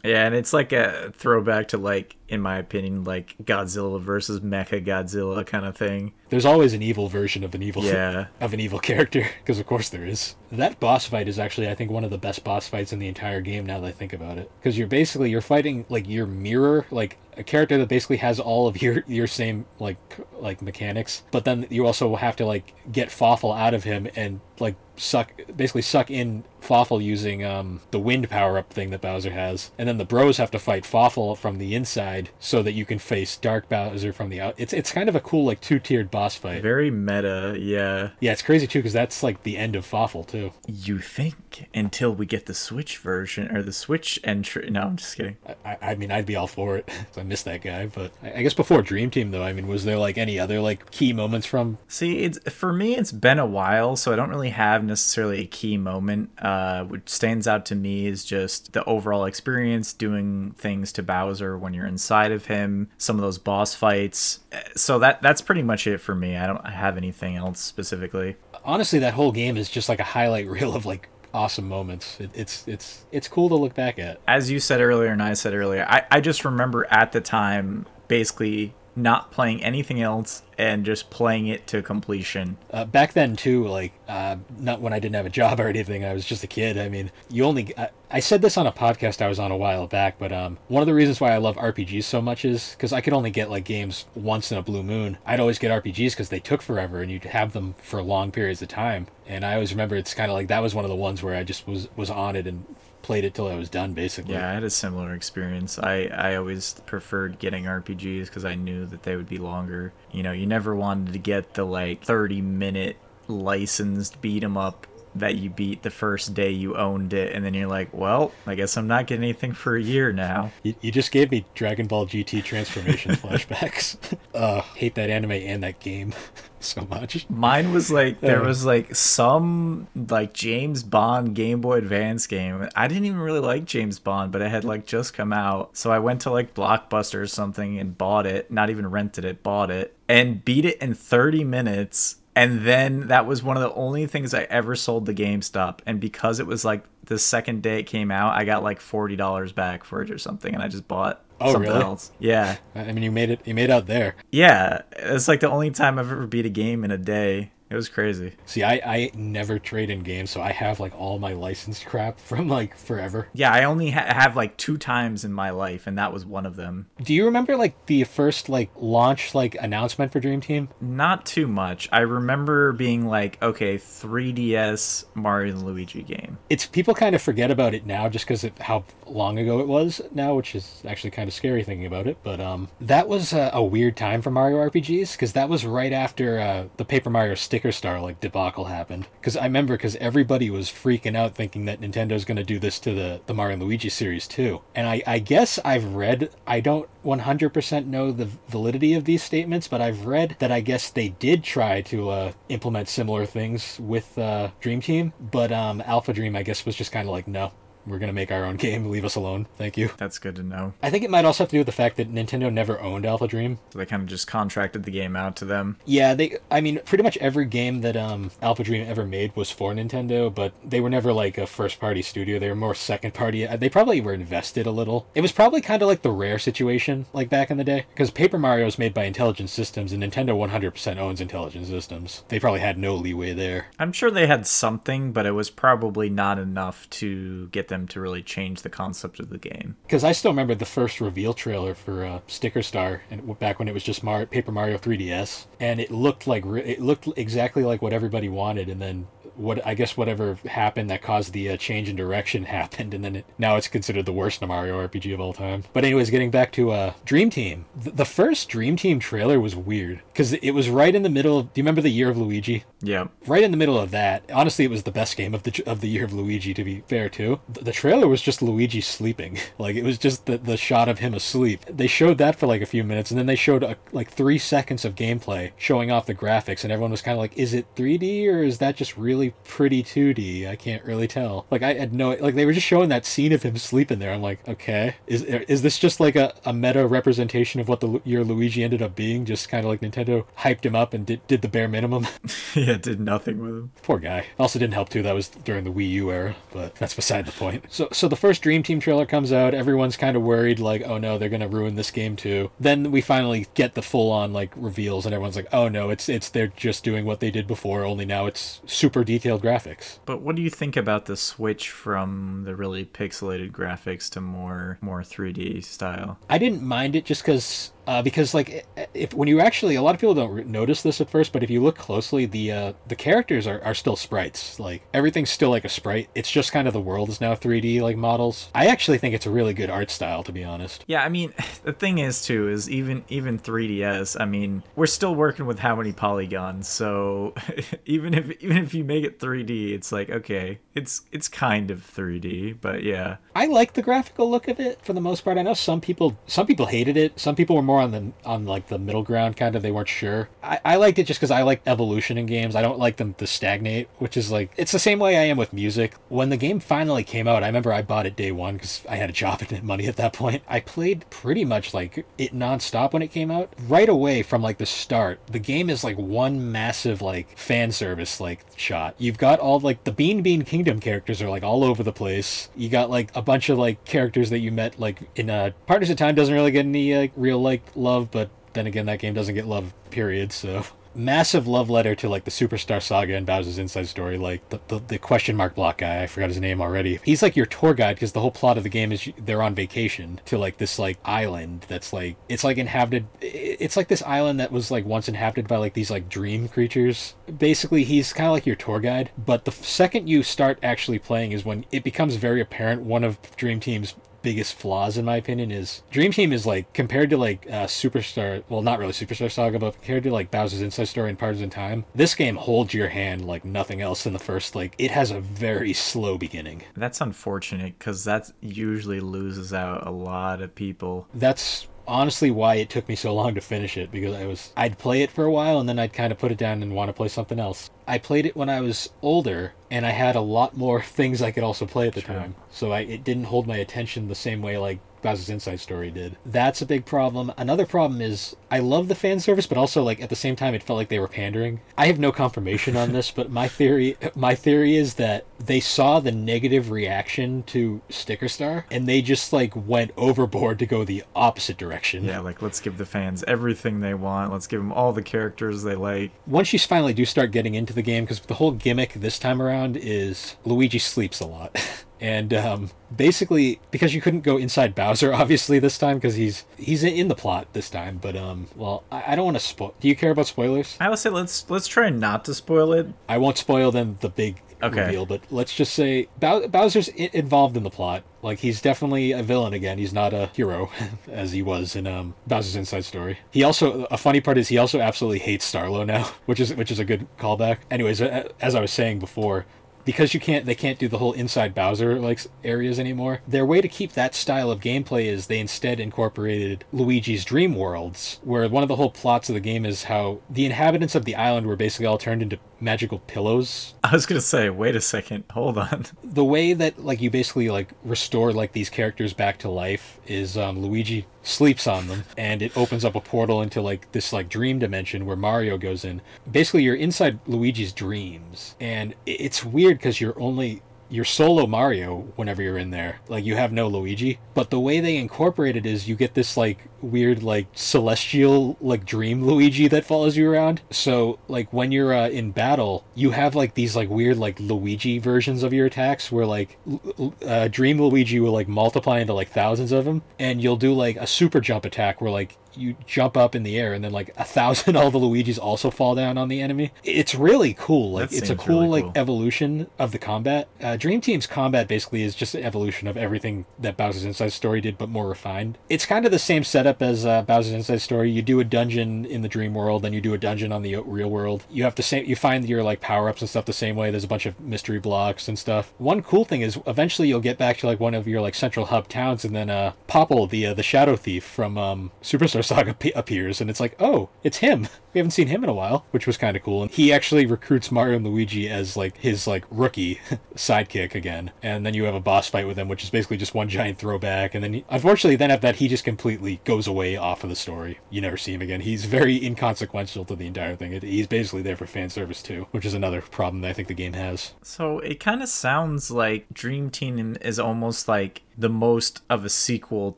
Yeah, and it's like a throwback to like, in my opinion, like Godzilla versus Mecha Godzilla kind of thing. there's always an evil version of an evil Yeah. of an evil character because of course there is that boss fight is actually i think one of the best boss fights in the entire game now that i think about it because you're basically you're fighting like your mirror like a character that basically has all of your your same like like mechanics but then you also have to like get Fawful out of him and like suck basically suck in Fawful using um the wind power up thing that Bowser has and then the bros have to fight Fawful from the inside so that you can face Dark Bowser from the out it's it's kind of a cool like two-tiered boss fight Very meta, yeah. yeah, it's crazy too because that's like the end of Fawful too. You think until we get the Switch version or the Switch entry. No, I'm just kidding. I, I mean, I'd be all for it. I miss that guy, but I, guess before Dream Team though, I mean, was there like any other like key moments from? See, it's for me. It's been a while, so I don't really have necessarily a key moment. Uh, what stands out to me is just the overall experience, doing things to Bowser when you're inside of him, some of those boss fights. So that that's pretty much it for me. I don't have anything else specifically. Honestly, that whole game is just like a highlight reel of like awesome moments. It, it's it's it's cool to look back at. As you said earlier, and I said earlier, I, I just remember at the time basically not playing anything else and just playing it to completion. Uh, back then too, like uh, not when I didn't have a job or anything. I was just a kid. I mean, you only. I, I said this on a podcast I was on a while back, but um, one of the reasons why I love RPGs so much is because I could only get like games once in a blue moon. I'd always get RPGs because they took forever and you'd have them for long periods of time. And I always remember it's kind of like that was one of the ones where I just was was on it and played it till I was done, basically. Yeah, I had a similar experience. I, I always preferred getting RPGs because I knew that they would be longer. You know, you never wanted to get the like 30 minute licensed beat 'em up that you beat the first day you owned it, and then you're like, well, I guess I'm not getting anything for a year now. You, you just gave me Dragon Ball GT transformation flashbacks. uh, hate that anime and that game so much. Mine was like there was like some like James Bond Game Boy Advance game. I didn't even really like James Bond, but it had like just come out. So I went to like Blockbuster or something and bought it, not even rented it, bought it and beat it in 30 minutes. And then that was one of the only things I ever sold to GameStop. And because it was like the second day it came out, I got like $40 back for it or something and I just bought Oh, something really? else. Yeah. I mean, you made it. You made out there. Yeah. It's like the only time I've ever beat a game in a day. It was crazy. See, I, I never trade in games, so I have like all my licensed crap from like forever. Yeah, I only ha- have like two times in my life, and that was one of them. Do you remember like the first like launch like announcement for Dream Team? Not too much. I remember being like, okay, 3DS Mario and Luigi game. It's people kind of forget about it now just because of how long ago it was now, which is actually kind of scary thinking about it. But um, that was a, a weird time for Mario RPGs because that was right after uh, the Paper Mario Stick Sticker Star like debacle happened. Because I remember because everybody was freaking out thinking that Nintendo's going to do this to the the Mario and Luigi series too. And I I guess I've read I don't 100% know the validity of these statements, but I've read that I guess they did try to uh, implement similar things with uh, Dream Team, but um, Alpha Dream I guess was just kind of like no, we're gonna make our own game. Leave us alone. Thank you. That's good to know. I think it might also have to do with the fact that Nintendo never owned Alpha Dream. So they kind of just contracted the game out to them. Yeah, they. I mean, pretty much every game that um, Alpha Dream ever made was for Nintendo, but they were never like a first-party studio. They were more second-party. Uh, They probably were invested a little. It was probably kind of like the Rare situation, like back in the day, because Paper Mario is made by Intelligent Systems, and Nintendo 100% owns Intelligent Systems. They probably had no leeway there. I'm sure they had something, but it was probably not enough to get them to really change the concept of the game. Because I still remember the first reveal trailer for uh, Sticker Star, and back when it was just Mar- Paper Mario 3DS, and it looked like re- it looked exactly like what everybody wanted, and then what I guess whatever happened that caused the uh, change in direction happened, and then it, now it's considered the worst Mario RPG of all time. But anyways, getting back to uh, Dream Team, Th- the first Dream Team trailer was weird because it was right in the middle. Of, do you remember the Year of Luigi? Yeah. right in the middle of that. Honestly, it was the best game of the of the year of Luigi. To be fair, too, the, the trailer was just Luigi sleeping. Like it was just the the shot of him asleep. They showed that for like a few minutes, and then they showed a, like three seconds of gameplay showing off the graphics, and everyone was kind of like, "Is it 3D or is that just really pretty 2D. I can't really tell. Like I had no like they were just showing that scene of him sleeping there. I'm like, okay, is is this just like a, a meta representation of what the year Luigi ended up being? Just kind of like Nintendo hyped him up and did did the bare minimum. yeah, did nothing with him. Poor guy. Also didn't help too. That was during the Wii U era, but that's beside the point. So, so the first Dream Team trailer comes out. Everyone's kind of worried, like, oh no, they're gonna ruin this game too. Then we finally get the full-on like reveals, and everyone's like, oh no, it's it's they're just doing what they did before, only now it's super detailed graphics. But what do you think about the switch from the really pixelated graphics to more more 3D style? I didn't mind it just because uh, because like if when you actually a lot of people don't re- notice this at first, but if you look closely, the uh, the characters are, are still sprites. Like everything's still like a sprite. It's just kind of the world is now 3D like models. I actually think it's a really good art style, to be honest. Yeah, I mean, the thing is too is even even 3DS. I mean, we're still working with how many polygons. So even if even if you make it 3D, it's like okay, it's it's kind of 3D, but yeah. I like the graphical look of it for the most part. I know some people some people hated it. Some people were more on the on like the middle ground kind of. They weren't sure. I, I liked it just because I like evolution in games. I don't like them to stagnate, which is like it's the same way I am with music. When the game finally came out, I remember I bought it day one because I had a job and money at that point. I played pretty much like it nonstop when it came out. Right away from like the start, the game is like one massive like fan service like shot. You've got all like the Bean Bean Kingdom characters are like all over the place. You got like a bunch of like characters that you met like in uh Partners in Time doesn't really get any like real like love, but then again that game doesn't get love period, so massive love letter to like the Superstar Saga and Bowser's Inside Story. Like the, the, the question mark block guy, I forgot his name already. He's like your tour guide because the whole plot of the game is they're on vacation to like this like island that's like it's like inhabited. It's like this island that was like once inhabited by like these like dream creatures. Basically, he's kind of like your tour guide. But the second you start actually playing is when it becomes very apparent one of Dream Team's biggest flaws in my opinion is Dream Team is like compared to like uh, Superstar well not really Superstar Saga but compared to like Bowser's Inside Story and Partners in Time this game holds your hand like nothing else in the first like it has a very slow beginning That's unfortunate because that usually loses out a lot of people. that's honestly why it took me so long to finish it because I was I'd play it for a while and then I'd kind of put it down and want to play something else. I played it when I was older and I had a lot more things I could also play at the Sure. time. So I it didn't hold my attention the same way like Bowser's Inside Story did. That's a big problem. Another problem is I love the fan service, but also like at the same time it felt like they were pandering. I have no confirmation on this, but my theory my theory is that they saw the negative reaction to Sticker Star and they just like went overboard to go the opposite direction. Yeah, like let's give the fans everything they want. Let's give them all the characters they like. Once you finally do start getting into the game, because the whole gimmick this time around is Luigi sleeps a lot. And um, basically, because you couldn't go inside Bowser, obviously this time, because he's he's in the plot this time. But um, well, I, I don't want to spoil. Do you care about spoilers? I would say let's let's try not to spoil it. I won't spoil then the big Okay. reveal, but let's just say Bow- Bowser's I- involved in the plot. Like he's definitely a villain again. He's not a hero as he was in um, Bowser's Inside Story. He also a funny part is he also absolutely hates Starlow now, which is which is a good callback. Anyways, as I was saying before, because you can't they can't do the whole inside Bowser like areas anymore. Their way to keep that style of gameplay is they instead incorporated Luigi's Dream Worlds, where one of the whole plots of the game is how the inhabitants of the island were basically all turned into magical pillows. I was gonna say, wait a second, hold on. The way that like you basically like restore like these characters back to life is um, Luigi sleeps on them and it opens up a portal into like this like dream dimension where Mario goes in. Basically you're inside Luigi's dreams and it's weird cuz you're only you're solo Mario whenever you're in there. Like you have no Luigi, but the way they incorporate it is you get this like weird like celestial like dream Luigi that follows you around. So like when you're uh, in battle, you have like these like weird like Luigi versions of your attacks where like L- uh, Dream Luigi will like multiply into like thousands of them, and you'll do like a super jump attack where like you jump up in the air and then like a thousand all the Luigis also fall down on the enemy. It's really cool. Like That it's a cool really like cool. evolution of the combat. Uh, Dream Team's combat basically is just an evolution of everything that Bowser's Inside Story did, but more refined. It's kind of the same setup as uh, Bowser's Inside Story. You do a dungeon in the dream world, then you do a dungeon on the real world. You have to same. You find your like power ups and stuff the same way. There's a bunch of mystery blocks and stuff. One cool thing is eventually you'll get back to like one of your like central hub towns, and then uh, Popple, the uh, the Shadow Thief from um, Superstar Saga, pe- appears, and it's like, oh, it's him. We haven't seen him in a while, which was kind of cool. And he actually recruits Mario and Luigi as like his like rookie sidekick again. And then you have a boss fight with him, which is basically just one giant throwback. And then, he, unfortunately, then after that, he just completely goes away off of the story. You never see him again. He's very inconsequential to the entire thing. It, he's basically there for fan service too, which is another problem that I think the game has. So it kind of sounds like Dream Team is almost like the most of a sequel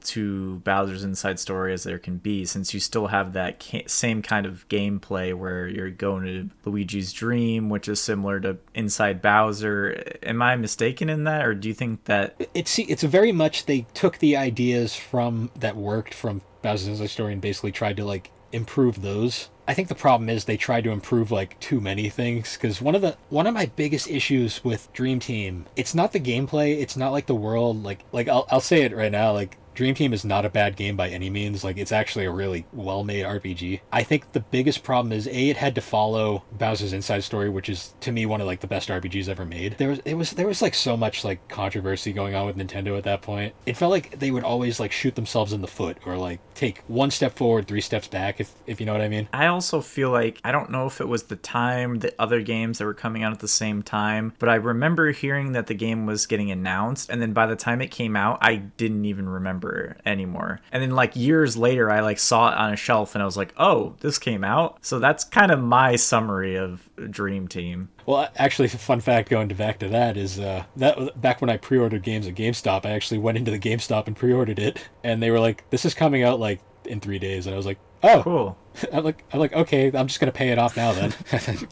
to Bowser's Inside Story as there can be, since you still have that ca- same kind of gameplay where you're going to Luigi's Dream, which is similar to Inside Bowser. Am I mistaken in that, or do you think that? it's it's very much they took the ideas from that worked from Bowser's and basically tried to like improve those. I think the problem is they tried to improve like too many things because one of the one of my biggest issues with Dream Team, it's not the gameplay, it's not like the world, like like I'll I'll say it right now, like Dream Team is not a bad game by any means. Like it's actually a really well-made RPG. I think the biggest problem is a it had to follow Bowser's Inside Story, which is to me one of like the best RPGs ever made. There was it was there was like so much like controversy going on with Nintendo at that point. It felt like they would always like shoot themselves in the foot or like take one step forward, three steps back, if if you know what I mean. I also feel like I don't know if it was the time, the other games that were coming out at the same time, but I remember hearing that the game was getting announced, and then by the time it came out, I didn't even remember anymore. And then like years later, I like saw it on a shelf, and I was like, "Oh, this came out." So that's kind of my summary of Dream Team. Well, actually, fun fact going to back to that is uh, that back when I pre-ordered games at GameStop, I actually went into the GameStop and pre-ordered it, and they were like, "This is coming out like in three days," and I was like, "Oh, Cool. I'm like, I'm like, okay, I'm just gonna pay it off now then."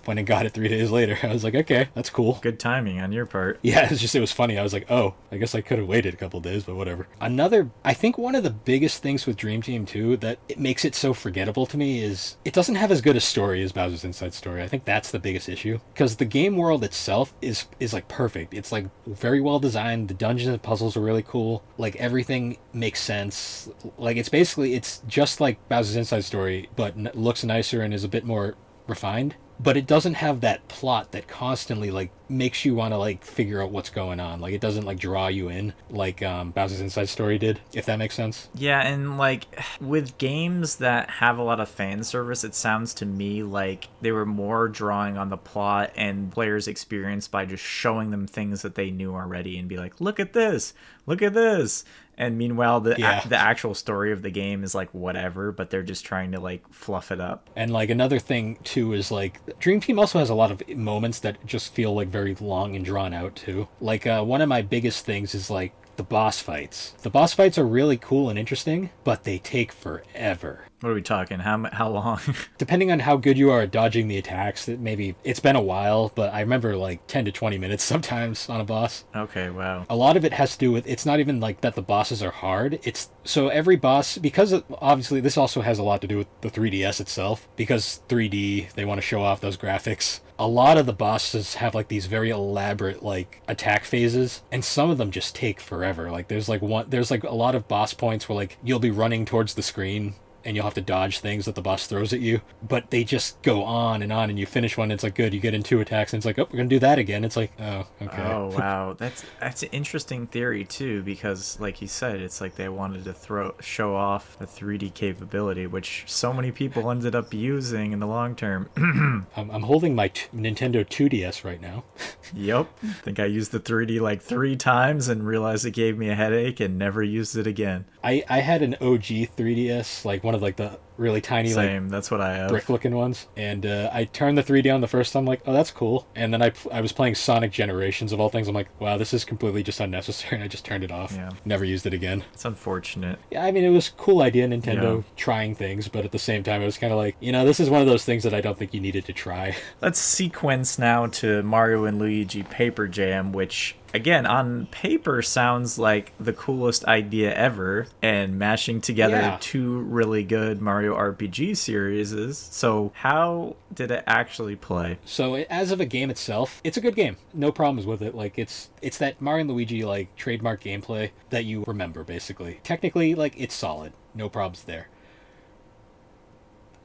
Went and got it three days later. I was like, "Okay, that's cool." Good timing on your part. Yeah, it's just it was funny. I was like, oh, I guess I could have waited a couple days, but whatever. Another, I think one of the biggest things with Dream Team 2 that it makes it so forgettable to me is it doesn't have as good a story as Bowser's Inside Story. I think that's the biggest issue because the game world itself is is like perfect. It's like very well designed. The dungeons and puzzles are really cool. Like everything makes sense. Like it's basically it's just like Bowser's Inside Story, but n- looks nicer and is a bit more refined but it doesn't have that plot that constantly like makes you want to like figure out what's going on. Like it doesn't like draw you in like um bowser's inside story did if that makes sense. Yeah, and like with games that have a lot of fan service, it sounds to me like they were more drawing on the plot and players' experience by just showing them things that they knew already and be like, "Look at this, look at this." And meanwhile, the Yeah. the actual story of the game is like whatever, but they're just trying to like fluff it up. and like another thing too is like dream team also has a lot of moments that just feel like very long and drawn out too like uh, one of my biggest things is like the boss fights the boss fights are really cool and interesting but they take forever What are we talking? How how long? Depending on how good you are at dodging the attacks, it maybe it's been a while, but I remember like 10 to 20 minutes sometimes on a boss. okay, wow. A lot of it has to do with it's not even like that the bosses are hard. It's so every boss because obviously this also has a lot to do with the 3DS itself because 3D they want to show off those graphics. A lot of the bosses have like these very elaborate like attack phases and some of them just take forever. Like there's like one there's like a lot of boss points where like you'll be running towards the screen and you'll have to dodge things that the boss throws at you. But they just go on and on, and you finish one. It's like good. You get in two attacks, and it's like, oh, we're gonna do that again. It's like, oh, okay. Oh wow, that's that's an interesting theory too, because like you said, it's like they wanted to throw show off the 3D capability, which so many people ended up using in the long term. I'm, I'm holding my t- Nintendo 2DS right now. yep, I think I used the 3D like three times and realized it gave me a headache and never used it again. I I had an OG 3DS, like one of like the really tiny like that's what I have. brick looking ones and uh, i turned the 3d on the first time like oh that's cool and then I, I was playing sonic generations of all things i'm like wow this is completely just unnecessary and i just turned it off Yeah. never used it again It's unfortunate. yeah i mean it was a cool idea nintendo Yeah. trying things but at the same time it was kind of like you know this is one of those things that i don't think you needed to try Let's sequence now to Mario and Luigi Paper Jam, which again on paper sounds like the coolest idea ever, and mashing together Yeah. two really good Mario RPG series. Is so how did it actually play? so as of a game itself it's a good game no problems with it like it's it's that mario and luigi like trademark gameplay that you remember basically technically like it's solid no problems there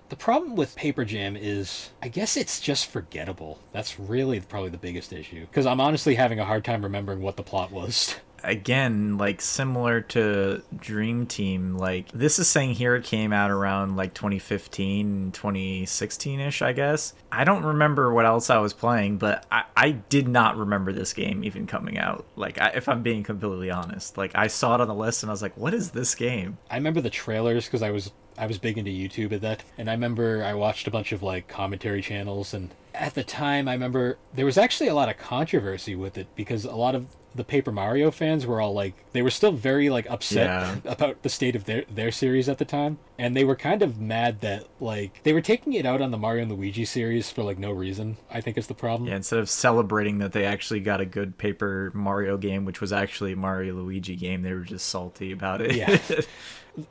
The problem with Paper Jam is, I guess it's just forgettable. That's really probably the biggest issue. Because I'm honestly having a hard time remembering what the plot was. Again, like similar to Dream Team, like this is saying here it came out around like 2015, 2016 ish, I guess. I don't remember what else I was playing, but I, I did not remember this game even coming out. Like, I, if I'm being completely honest, like I saw it on the list and I was like, what is this game? I remember the trailers because I was I was big into YouTube at that, and I remember I watched a bunch of like commentary channels, and at the time I remember there was actually a lot of controversy with it because a lot of the Paper Mario fans were all like they were still very like upset Yeah. about the state of their their series at the time, and they were kind of mad that like they were taking it out on the Mario and Luigi series for like no reason. I think is the problem. Yeah, instead of celebrating that they actually got a good Paper Mario game, which was actually a Mario Luigi game, they were just salty about it. Yeah.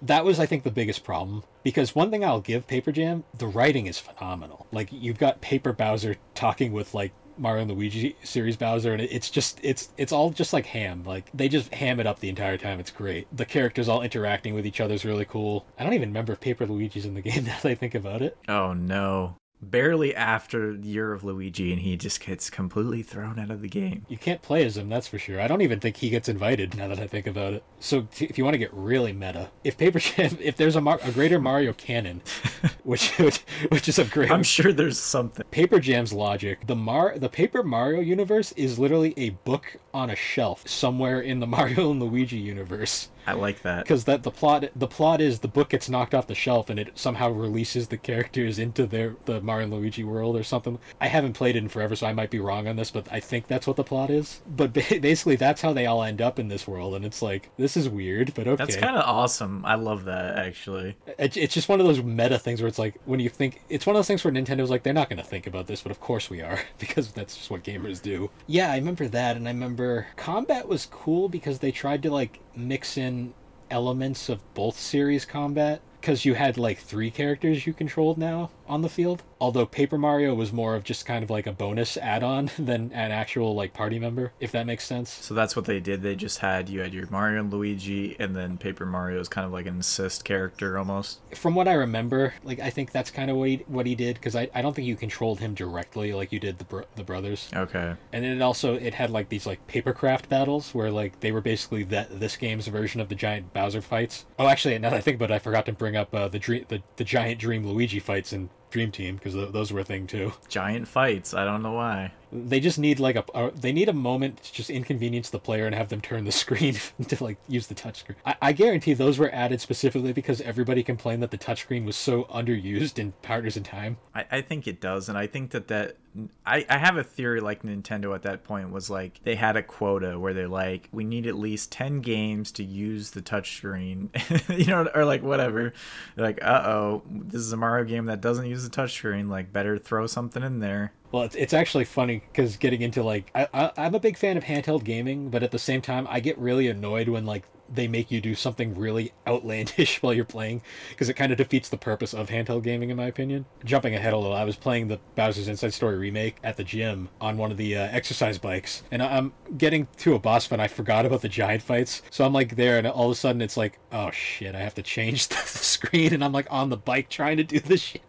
that was i think the biggest problem because one thing i'll give paper jam the writing is phenomenal like you've got paper bowser talking with like mario and luigi series bowser and it's just it's it's all just like ham. Like they just ham it up the entire time. It's great. The characters all interacting with each other is really cool. I don't even remember if paper luigi's in the game now that i think about it. Oh no. Barely after Year of Luigi, and he just gets completely thrown out of the game. you can't play as him that's for sure i don't even think he gets invited now that i think about it so t- if you want to get really meta if paper jam if there's a, Mar- a greater mario canon which, which which is a great I'm sure there's something. Paper Jam's logic, the Mar the Paper Mario universe is literally a book on a shelf somewhere in the Mario and Luigi universe. I like that. Because that the plot the plot is the book gets knocked off the shelf and it somehow releases the characters into their the Mario and Luigi world or something. I haven't played it in forever, so I might be wrong on this, but I think that's what the plot is. But basically, that's how they all end up in this world, and it's like this is weird, but okay. That's kind of awesome. I love that actually. It, it's just one of those meta things where it's like when you think it's one of those things where Nintendo's like they're not going to think about this, but of course we are because that's just what gamers do. Yeah, I remember that, and I remember combat was cool because they tried to like mix in elements of both series combat because you had like three characters you controlled now on the field. Although Paper Mario was more of just kind of like a bonus add-on than an actual like party member, if that makes sense. So that's what they did. They just had you had your Mario and Luigi, and then Paper Mario is kind of like an assist character almost. from what I remember, like I think that's kind of what he, what he did because I, I don't think you controlled him directly like you did the bro- the brothers. Okay. And then it also it had like these like papercraft battles where like they were basically that this game's version of the giant Bowser fights. Oh, actually, now that I think about it, I forgot to bring up uh, the dream the, the giant Dream Luigi fights in Dream Team because th- those were a thing too. Giant fights. I don't know why. They just need like a, a they need a moment to just inconvenience the player and have them turn the screen to like use the touchscreen. I, I guarantee those were added specifically because everybody complained that the touchscreen was so underused in Partners in Time. I, I think it does, and I think that that I, I have a theory like Nintendo at that point was like they had a quota where they're like we need at least 10 games to use the touchscreen you know or like whatever they're like uh-oh this is a Mario game that doesn't use the touchscreen like better throw something in there well, it's, it's actually funny because getting into like I, I I'm a big fan of handheld gaming, but at the same time I get really annoyed when like they make you do something really outlandish while you're playing because it kind of defeats the purpose of handheld gaming in my opinion. Jumping ahead a little i was playing the bowser's inside story remake at the gym on one of the uh, exercise bikes and i'm getting to a boss fight i forgot about the giant fights. So i'm like there and all of a sudden it's like oh shit i have to change the screen and i'm like on the bike trying to do this shit.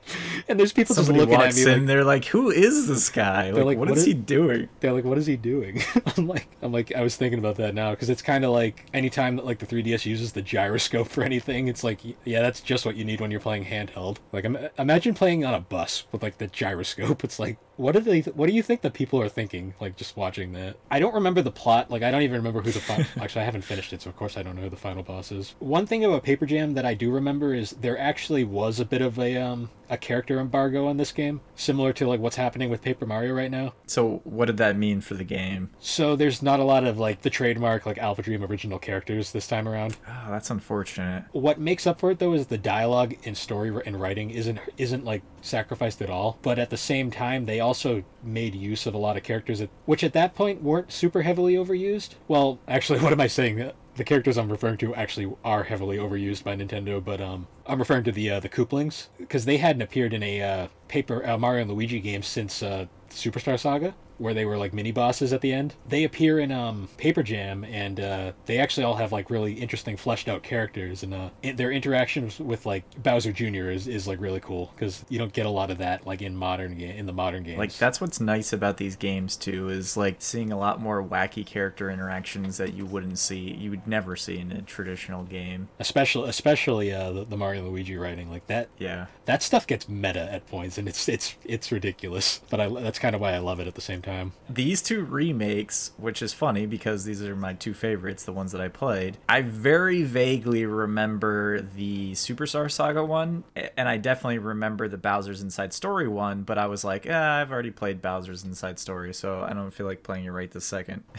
And there's people Somebody just looking at me in like, they're like who is this guy? Like, like, what "What is is- he doing? They're like what is he doing? I'm like i'm like i was thinking about that now because it's kind of like anytime that like the 3ds uses the gyroscope for anything it's like yeah that's just what you need when you're playing handheld. Like im- imagine playing on a bus with like the gyroscope. It's like what do they what do you think the people are thinking like just watching that i don't remember the plot like i don't even remember who the final actually i haven't finished it so of course i don't know who the final boss is one thing about paper jam that i do remember is there actually was a bit of a um a character embargo on this game similar to like what's happening with paper mario right now so what did that mean for the game so there's not a lot of like the trademark like Alpha Dream original characters this time around. oh that's unfortunate What makes up for it though is the dialogue and story and writing isn't isn't like sacrificed at all. But at the same time, they also made use of a lot of characters that, which at that point weren't super heavily overused. Well, actually, what am I saying? The characters I'm referring to actually are heavily overused by Nintendo, but um, I'm referring to the uh, the Koopalings because they hadn't appeared in a uh, paper uh, Mario and Luigi game since uh, Superstar Saga, where they were like mini bosses at the end. They appear in um, Paper Jam, and uh, they actually all have like really interesting, fleshed out characters, and uh, their interactions with like Bowser Jr. is, is like really cool because you don't get a lot of that like in modern ga- in the modern games. Like that's what's nice about these games too is like seeing a lot more wacky character interactions that you wouldn't see you would never see in a traditional game. especially especially uh, the, the Mario and Luigi writing like that. Yeah. That stuff gets meta at points, and it's it's it's ridiculous. But I that's kind of why I love it at the same time. These two remakes, which is funny because these are my two favorites, the ones that I played. I very vaguely remember the Superstar Saga one, and I definitely remember the Bowser's Inside Story one, but I was like, eh, I've already played Bowser's Inside Story, so I don't feel like playing it right this second.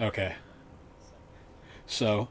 Okay. So,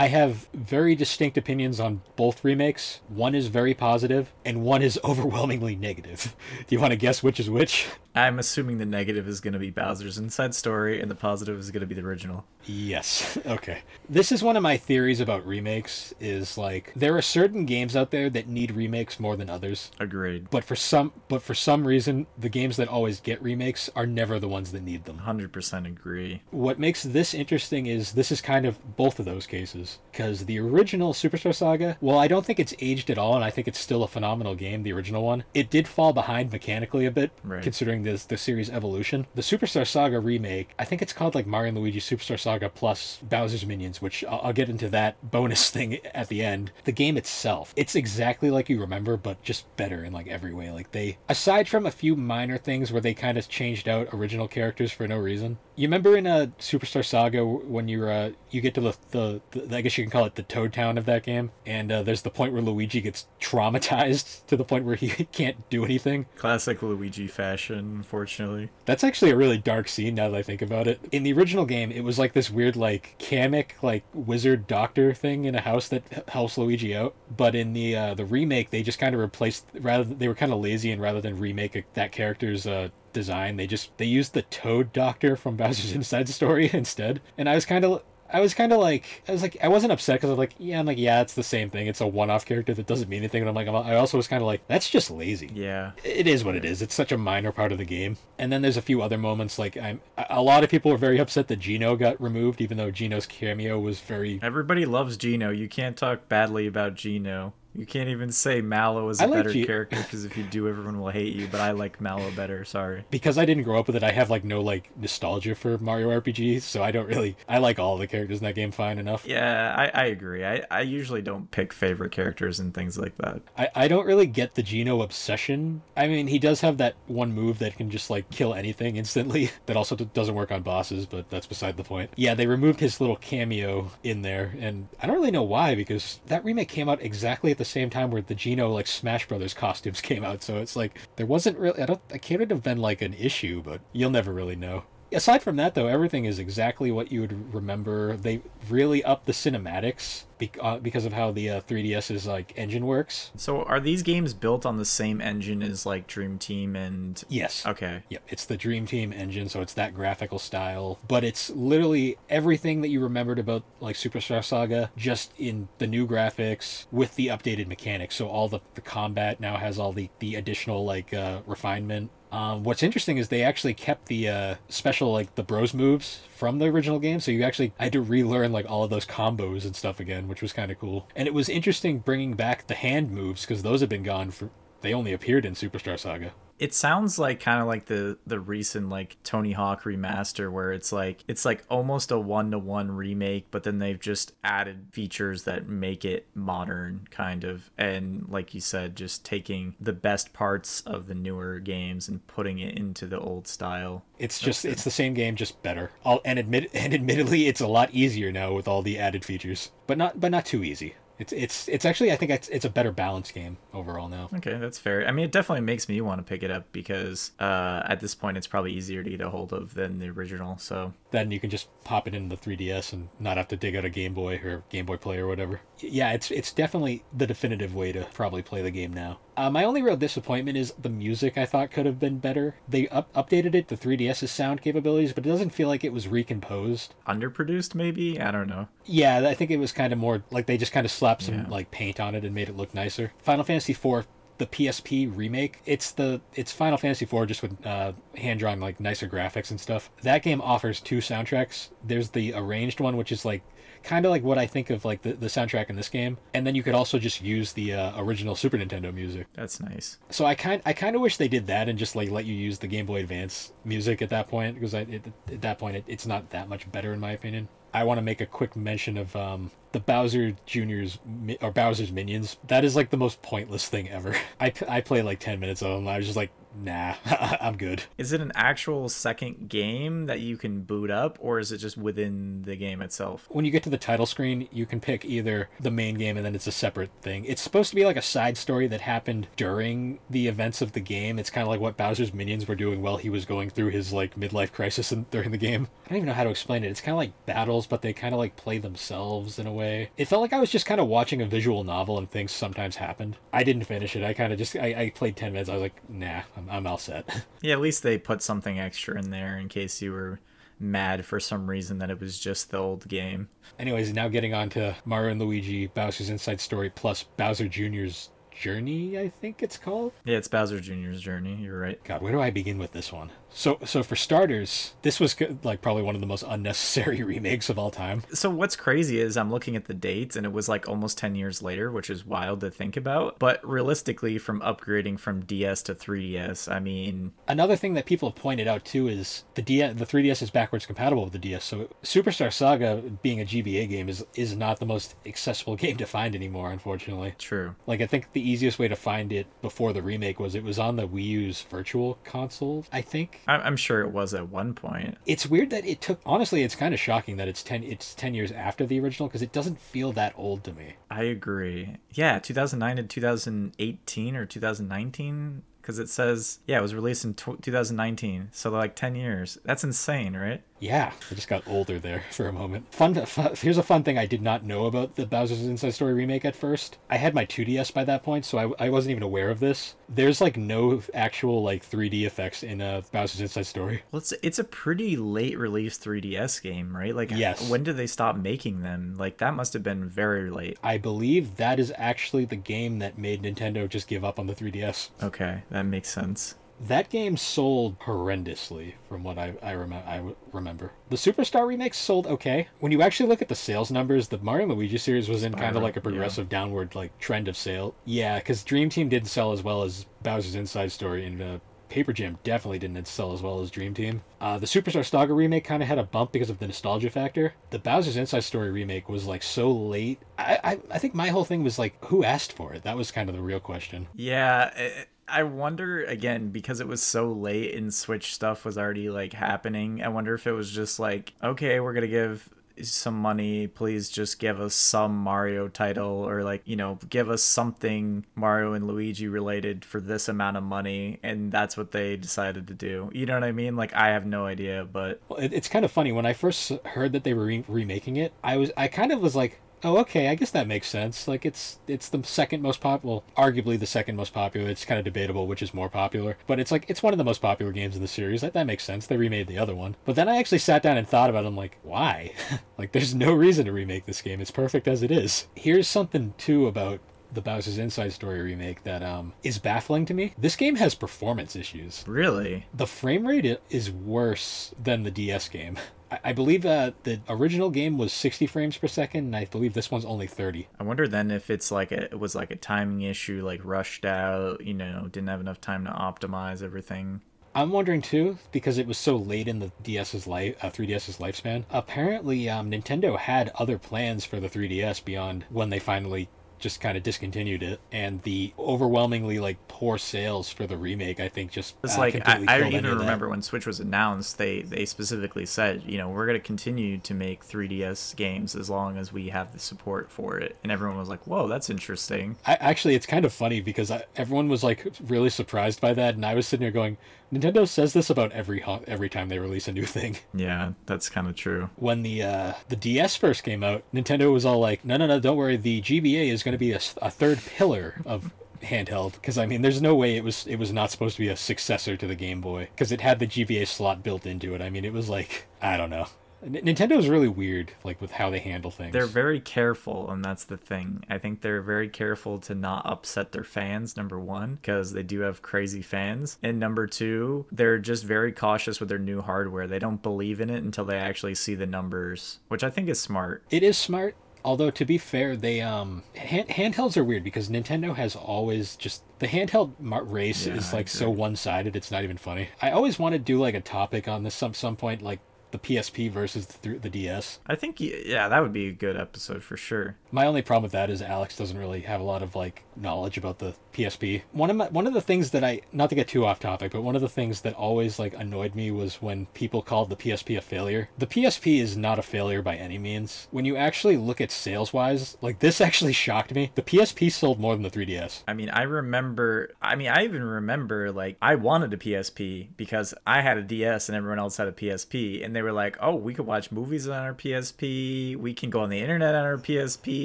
I have very distinct opinions on both remakes. One is very positive, and one is overwhelmingly negative. Do you want to guess which is which? I'm assuming the negative is going to be Bowser's Inside Story, and the positive is going to be the original. Yes. Okay. This is one of my theories about remakes is like there are certain games out there that need remakes more than others. Agreed. But for some but for some reason the games that always get remakes are never the ones that need them. 100% agree. What makes this interesting is this is kind of both of those cases because the original Superstar Saga, well, I don't think it's aged at all, and I think it's still a phenomenal game. The original one, it did fall behind mechanically a bit, Right. considering this the series evolution. The Superstar Saga remake, I think it's called like Mario and Luigi Superstar Saga plus Bowser's Minions, which I'll, I'll get into that bonus thing at the end. The game itself, it's exactly like you remember, but just better in like every way. Like they, aside from a few minor things where they kind of changed out original characters for no reason. You remember in a Superstar Saga when you're uh, you get to the, the, the I guess you can call it the Toad Town of that game, and uh, there's the point where Luigi gets traumatized to the point where he can't do anything. Classic Luigi fashion, unfortunately. That's actually a really dark scene now that I think about it. In the original game, it was like this weird, like, Kamek, like, wizard doctor thing in a house that helps Luigi out. But in the uh, the remake, they just kind of replaced, rather, they were kind of lazy, and rather than remake a, that character's uh, design, they just, they used the Toad Doctor from Bowser's Inside Story instead. And I was kind of, I was kind of like, I was like, I wasn't upset because I'm like, yeah, I'm like, yeah, it's the same thing. It's a one-off character that doesn't mean anything. And I'm like, I'm, also was kind of like, that's just lazy Yeah. it is what it is. It's such a minor part of the game. And then there's a few other moments like I'm a- a lot of people were very upset that Geno got removed even though Geno's cameo was very Everybody loves Geno. You can't talk badly about Geno. You can't even say Mallow is a like better G- character because if you do, everyone will hate you. But I like Mallow better. Sorry. because I didn't grow up with it, I have like no like nostalgia for Mario RPGs, so I don't really. I like all the characters in that game fine enough. Yeah, I, I agree. I, I usually don't pick favorite characters and things like that. I, I don't really get the Geno obsession. I mean, he does have that one move that can just like kill anything instantly. That also doesn't work on bosses, but that's beside the point. Yeah, they removed his little cameo in there, and I don't really know why because that remake came out exactly at the same time where the Geno like Smash Brothers costumes came out. So it's like there wasn't really. I don't. I can't have been like an issue, but you'll never really know. Aside from that, though, everything is exactly what you would remember. They really upped the cinematics uh, because of how the uh, 3DS's like engine works. So are these games built on the same engine as like Dream Team and? Yes. Okay. Yep, it's the Dream Team engine, so it's that graphical style. But it's literally everything that you remembered about like Superstar Saga, just in the new graphics with the updated mechanics. So all the, the combat now has all the, the additional like uh, refinement. Um, what's interesting is they actually kept the uh, special like the bros moves from the original game, so you actually had to relearn like all of those combos and stuff again, which was kind of cool. And it was interesting bringing back the hand moves because those have been gone for they only appeared in Superstar Saga. It sounds like kind of like the the recent like Tony Hawk remaster where it's like it's like almost a one to one remake, but then they've just added features that make it modern kind of and like you said, just taking the best parts of the newer games and putting it into the old style. It's just it's the same game, just better. All and admit and admittedly, it's a lot easier now with all the added features, but not but not too easy. It's it's it's actually I think it's it's a better balanced game overall now. Okay, that's fair. I mean, it definitely makes me want to pick it up because uh, at this point, it's probably easier to get a hold of than the original. So Then you can just pop it into the 3DS and not have to dig out a Game Boy or Game Boy Play or whatever. Yeah, it's it's definitely the definitive way to probably play the game now. Uh, my only real disappointment is the music. I thought could have been better. They up- updated it to 3DS's sound capabilities, but it doesn't feel like it was recomposed. underproduced, maybe I don't know. Yeah, I think it was kind of more like they just kind of slapped some Yeah. like paint on it and made it look nicer. Final Fantasy IV, the PSP remake, it's the it's Final Fantasy IV just with uh, hand drawn like nicer graphics and stuff. That game offers two soundtracks. There's the arranged one, which is like kind of like what I think of like the, the soundtrack in this game, and then you could also just use the uh, original Super Nintendo music. That's nice. So I kind I kind of wish they did that and just like let you use the Game Boy Advance music at that point because at that point it, it's not that much better in my opinion. I want to make a quick mention of um, the Bowser Junior's or Bowser's minions. That is like the most pointless thing ever. I, I played like ten minutes of them. I was just like, nah, I'm good. Is it an actual second game that you can boot up, or is it just within the game itself? When you get to the title screen, you can pick either the main game and then it's a separate thing. It's supposed to be like a side story that happened during the events of the game. It's kind of like what Bowser's minions were doing while he was going through his like midlife crisis in, during the game. I don't even know how to explain it. It's kind of like battles, but they kind of like play themselves in a way. It felt like I was just kind of watching a visual novel and things sometimes happened. I didn't finish it. I kind of just I, I played 10 minutes. I was like, nah, I'm, I'm all set. Yeah, at least they put something extra in there in case you were mad for some reason that it was just the old game. Anyways, now getting on to Mario and Luigi, Bowser's Inside Story plus Bowser Jr.'s Journey, I think it's called. Yeah, it's Bowser Jr.'s journey. You're right. God, where do I begin with this one? So, so for starters, this was like probably one of the most unnecessary remakes of all time. So what's crazy is I'm looking at the dates and it was like almost 10 years later, which is wild to think about. But realistically, from upgrading from DS to 3DS, I mean, Another thing that people have pointed out too is the DS, the 3DS is backwards compatible with the DS. So Superstar Saga, being a GBA game, is is not the most accessible game to find anymore, unfortunately. true. Like I think the easiest way to find it before the remake was it was on the Wii U's Virtual Console. I think I'm sure it was at one point. it's weird that it took. Honestly, it's kind of shocking that it's ten. It's ten years after the original because it doesn't feel that old to me. I agree. Yeah, 2009 to 2018 or 2019 because it says yeah, it was released in tw 2019. So like 10 years. That's insane, right? Yeah, I just got older there for a moment. Fun, fun. Here's a fun thing I did not know about the Bowser's Inside Story remake at first. I had my 2DS by that point, so I, I wasn't even aware of this. There's like no actual like 3D effects in uh, Bowser's Inside Story. Well, it's it's a pretty late release 3DS game, right? Like Yes. when did they stop making them? Like that must have been very late. I believe that is actually the game that made Nintendo just give up on the 3DS. Okay, that makes sense. That game sold horrendously, from what I I, rem- I remember. The Superstar remake sold okay. When you actually look at the sales numbers, the Mario Luigi series was in kind of like a progressive downward like trend of sale. Yeah, because Dream Team didn't sell as well as Bowser's Inside Story, and uh, Paper Jam definitely didn't sell as well as Dream Team. Uh, the Superstar Saga remake kind of had a bump because of the nostalgia factor. The Bowser's Inside Story remake was like so late. I, I I think my whole thing was like, who asked for it? That was kind of the real question. Yeah, I- I wonder again because it was so late and Switch stuff was already like happening. I wonder if it was just like, okay, we're gonna give some money. Please just give us some Mario title or like you know give us something Mario and Luigi related for this amount of money, and that's what they decided to do. You know what I mean? Like I have no idea, but Well, it's kind of funny when I first heard that they were re- remaking it. I was I kind of was like, oh okay, I guess that makes sense. Like it's it's the second most popular, well, arguably the second most popular. It's kind of debatable which is more popular, but it's like it's one of the most popular games in the series. That that makes sense. They remade the other one, but then I actually sat down and thought about it. I'm like, why? like there's no reason to remake this game. It's perfect as it is. Here's something too about the Bowser's Inside Story remake that um is baffling to me. This game has performance issues really, the frame rate is worse than the DS game. I, I believe uh, the original game was 60 frames per second, and I believe this one's only 30. I wonder then if it's like a, it was like a timing issue, like rushed out. You know, didn't have enough time to optimize everything. I'm wondering too, because it was so late in the DS's life, uh, 3DS's lifespan. Apparently, um, Nintendo had other plans for the 3DS beyond when they finally just kind of discontinued it, and the overwhelmingly like poor sales for the remake, I think, just It's uh, like I, I even remember when Switch was announced, they they specifically said, you know, we're gonna continue to make 3DS games as long as we have the support for it, and everyone was like, whoa, that's interesting. I, actually, it's kind of funny because I, everyone was like really surprised by that, and I was sitting there going, Nintendo says this about every ho- every time they release a new thing. Yeah, that's kind of true. When the uh, the DS first came out, Nintendo was all like, "No, no, no, don't worry. The GBA is going to be a third pillar of handheld." Because I mean, there's no way it was it was not supposed to be a successor to the Game Boy because it had the GBA slot built into it. I mean, it was like I don't know. Nintendo is really weird, like with how they handle things. They're very careful, and that's the thing. I think they're very careful to not upset their fans, number one, because they do have crazy fans. And number two, they're just very cautious with their new hardware. They don't believe in it until they actually see the numbers, which I think is smart. It is smart. Although to be fair, they um hand, handhelds are weird because Nintendo has always just the handheld race Yeah, is like so one-sided. It's not even funny. I always want to do like a topic on this some some point, like the PSP versus the, the DS. I think, yeah, that would be a good episode for sure. My only problem with that is Alex doesn't really have a lot of like knowledge about the PSP. One of my one of the things that I not to get too off topic, but one of the things that always like annoyed me was when people called the PSP a failure. The PSP is not a failure by any means. When you actually look at sales wise, like this actually shocked me. The PSP sold more than the 3DS. I mean, I remember, I mean, I even remember, like, I wanted a PSP because I had a DS and everyone else had a PSP. And they were like, oh, we could watch movies on our PSP. We can go on the internet on our PSP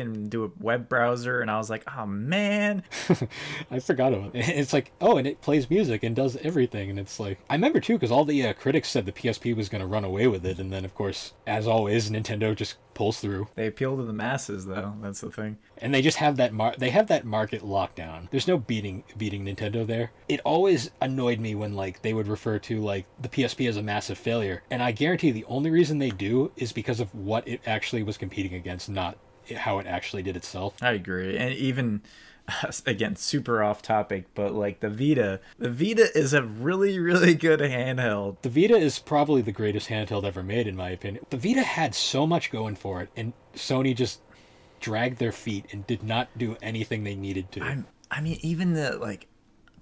and do a web browser. And I was like, oh, man. I forgot about it. It's like, oh, and it plays music and does everything. And it's like, I remember too, because all the uh, critics said the PSP was going to run away with it. And then, of course, as always, Nintendo just pulls through. They appeal to the masses, though. That's the thing. and they just have that mar- they have that market lockdown. There's no beating beating Nintendo there. It always annoyed me when like they would refer to like the PSP as a massive failure, and I guarantee the only reason they do is because of what it actually was competing against, not how it actually did itself. I agree. And even again, super off topic, but like the Vita, the Vita is a really, really good handheld. The Vita is probably the greatest handheld ever made, in my opinion. The Vita had so much going for it, and Sony just dragged their feet and did not do anything they needed to. I'm, I mean, even the like,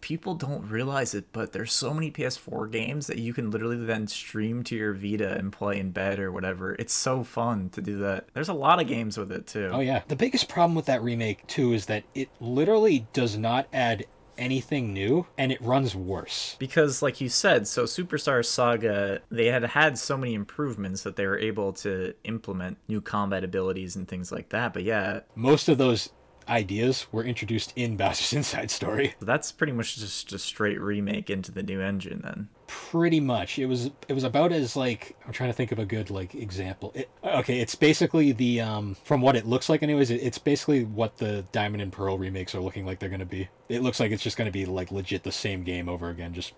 people don't realize it, but there's so many PS4 games that you can literally then stream to your Vita and play in bed or whatever. It's so fun to do that. There's a lot of games with it too. Oh yeah. The biggest problem with that remake too is that it literally does not add anything new and it runs worse. Because, like you said, so Superstar Saga, they had had so many improvements that they were able to implement new combat abilities and things like that. But yeah, Most of those ideas were introduced in Bowser's Inside Story. So that's pretty much just a straight remake into the new engine then. Pretty much, it was it was about as like I'm trying to think of a good like example. It, okay, it's basically the um from what it looks like, anyways. It, it's basically what the Diamond and Pearl remakes are looking like they're gonna be. It looks like it's just gonna be like legit the same game over again, just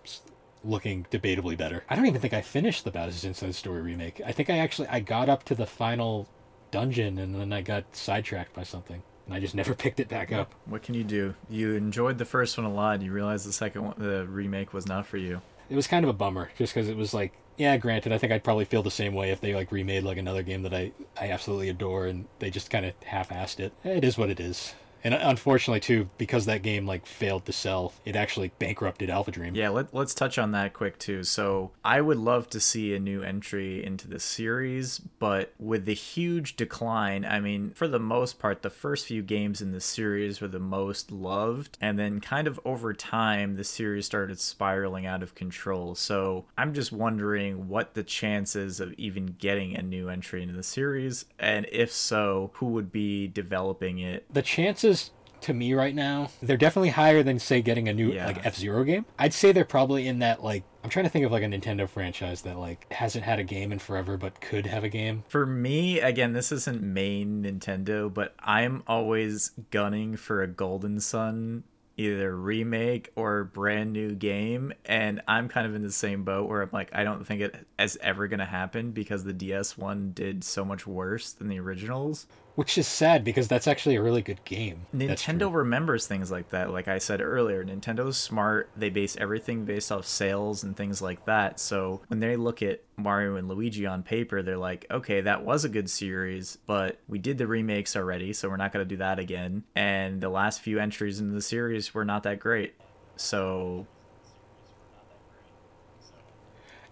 looking debatably better. I don't even think I finished the Bowser's Inside Story remake. I think I actually I got up to the final dungeon and then I got sidetracked by something and I just never picked it back up. What can you do? You enjoyed the first one a lot. You realized the second one, the remake was not for you. It was kind of a bummer just because it was like, yeah, granted, I think I'd probably feel the same way if they like remade like another game that I I absolutely adore and they just kind of half-assed it. It is what it is. And unfortunately, too, because that game like failed to sell, it actually bankrupted Alpha Dream. Yeah, let, let's touch on that quick too. So I would love to see a new entry into the series, but with the huge decline, I mean, for the most part, the first few games in the series were the most loved, and then kind of over time, the series started spiraling out of control. So I'm just wondering what the chances of even getting a new entry into the series, and if so, who would be developing it? The chances to me right now, they're definitely higher than say getting a new Yeah. like F Zero game. I'd say they're probably in that like I'm trying to think of like a Nintendo franchise that like hasn't had a game in forever but could have a game. For me, again, this isn't main Nintendo, but I'm always gunning for a Golden Sun either remake or brand new game and I'm kind of in the same boat where I'm like I don't think it is ever going to happen because the DS one did so much worse than the originals. Which is sad because that's actually a really good game. Nintendo remembers things like that. Like I said earlier, Nintendo's smart. They base everything based off sales and things like that. So when they look at Mario and Luigi on paper, they're like, okay, that was a good series, but we did the remakes already, so we're not going to do that again. And the last few entries into the series were not that great. So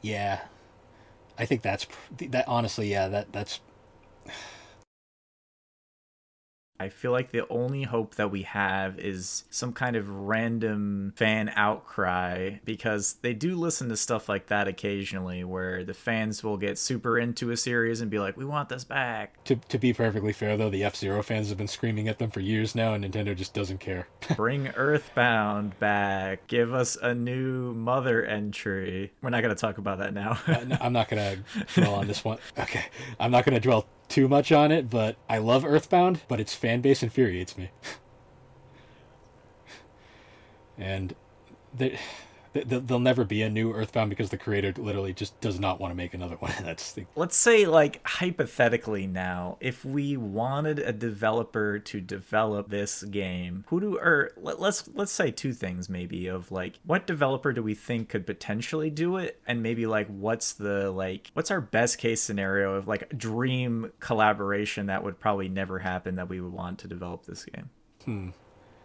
Yeah. I think that's that honestly, yeah, that that's I feel like the only hope that we have is some kind of random fan outcry because they do listen to stuff like that occasionally where the fans will get super into a series and be like, we want this back. to to be perfectly fair though, the F Zero fans have been screaming at them for years now, and Nintendo just doesn't care. Bring Earthbound back. Give us a new mother entry. We're not going to talk about that now. Uh, no, I'm not gonna dwell on this one. Okay, I'm not gonna dwell too much on it, but I love Earthbound, but its fan base infuriates me. and there, th- th- there'll never be a new Earthbound because the creator literally just does not want to make another one. That's the let's say like hypothetically now if we wanted a developer to develop this game who do or let, let's let's say two things maybe of like what developer do we think could potentially do it and maybe like what's the like what's our best case scenario of like dream collaboration that would probably never happen that we would want to develop this game Hmm.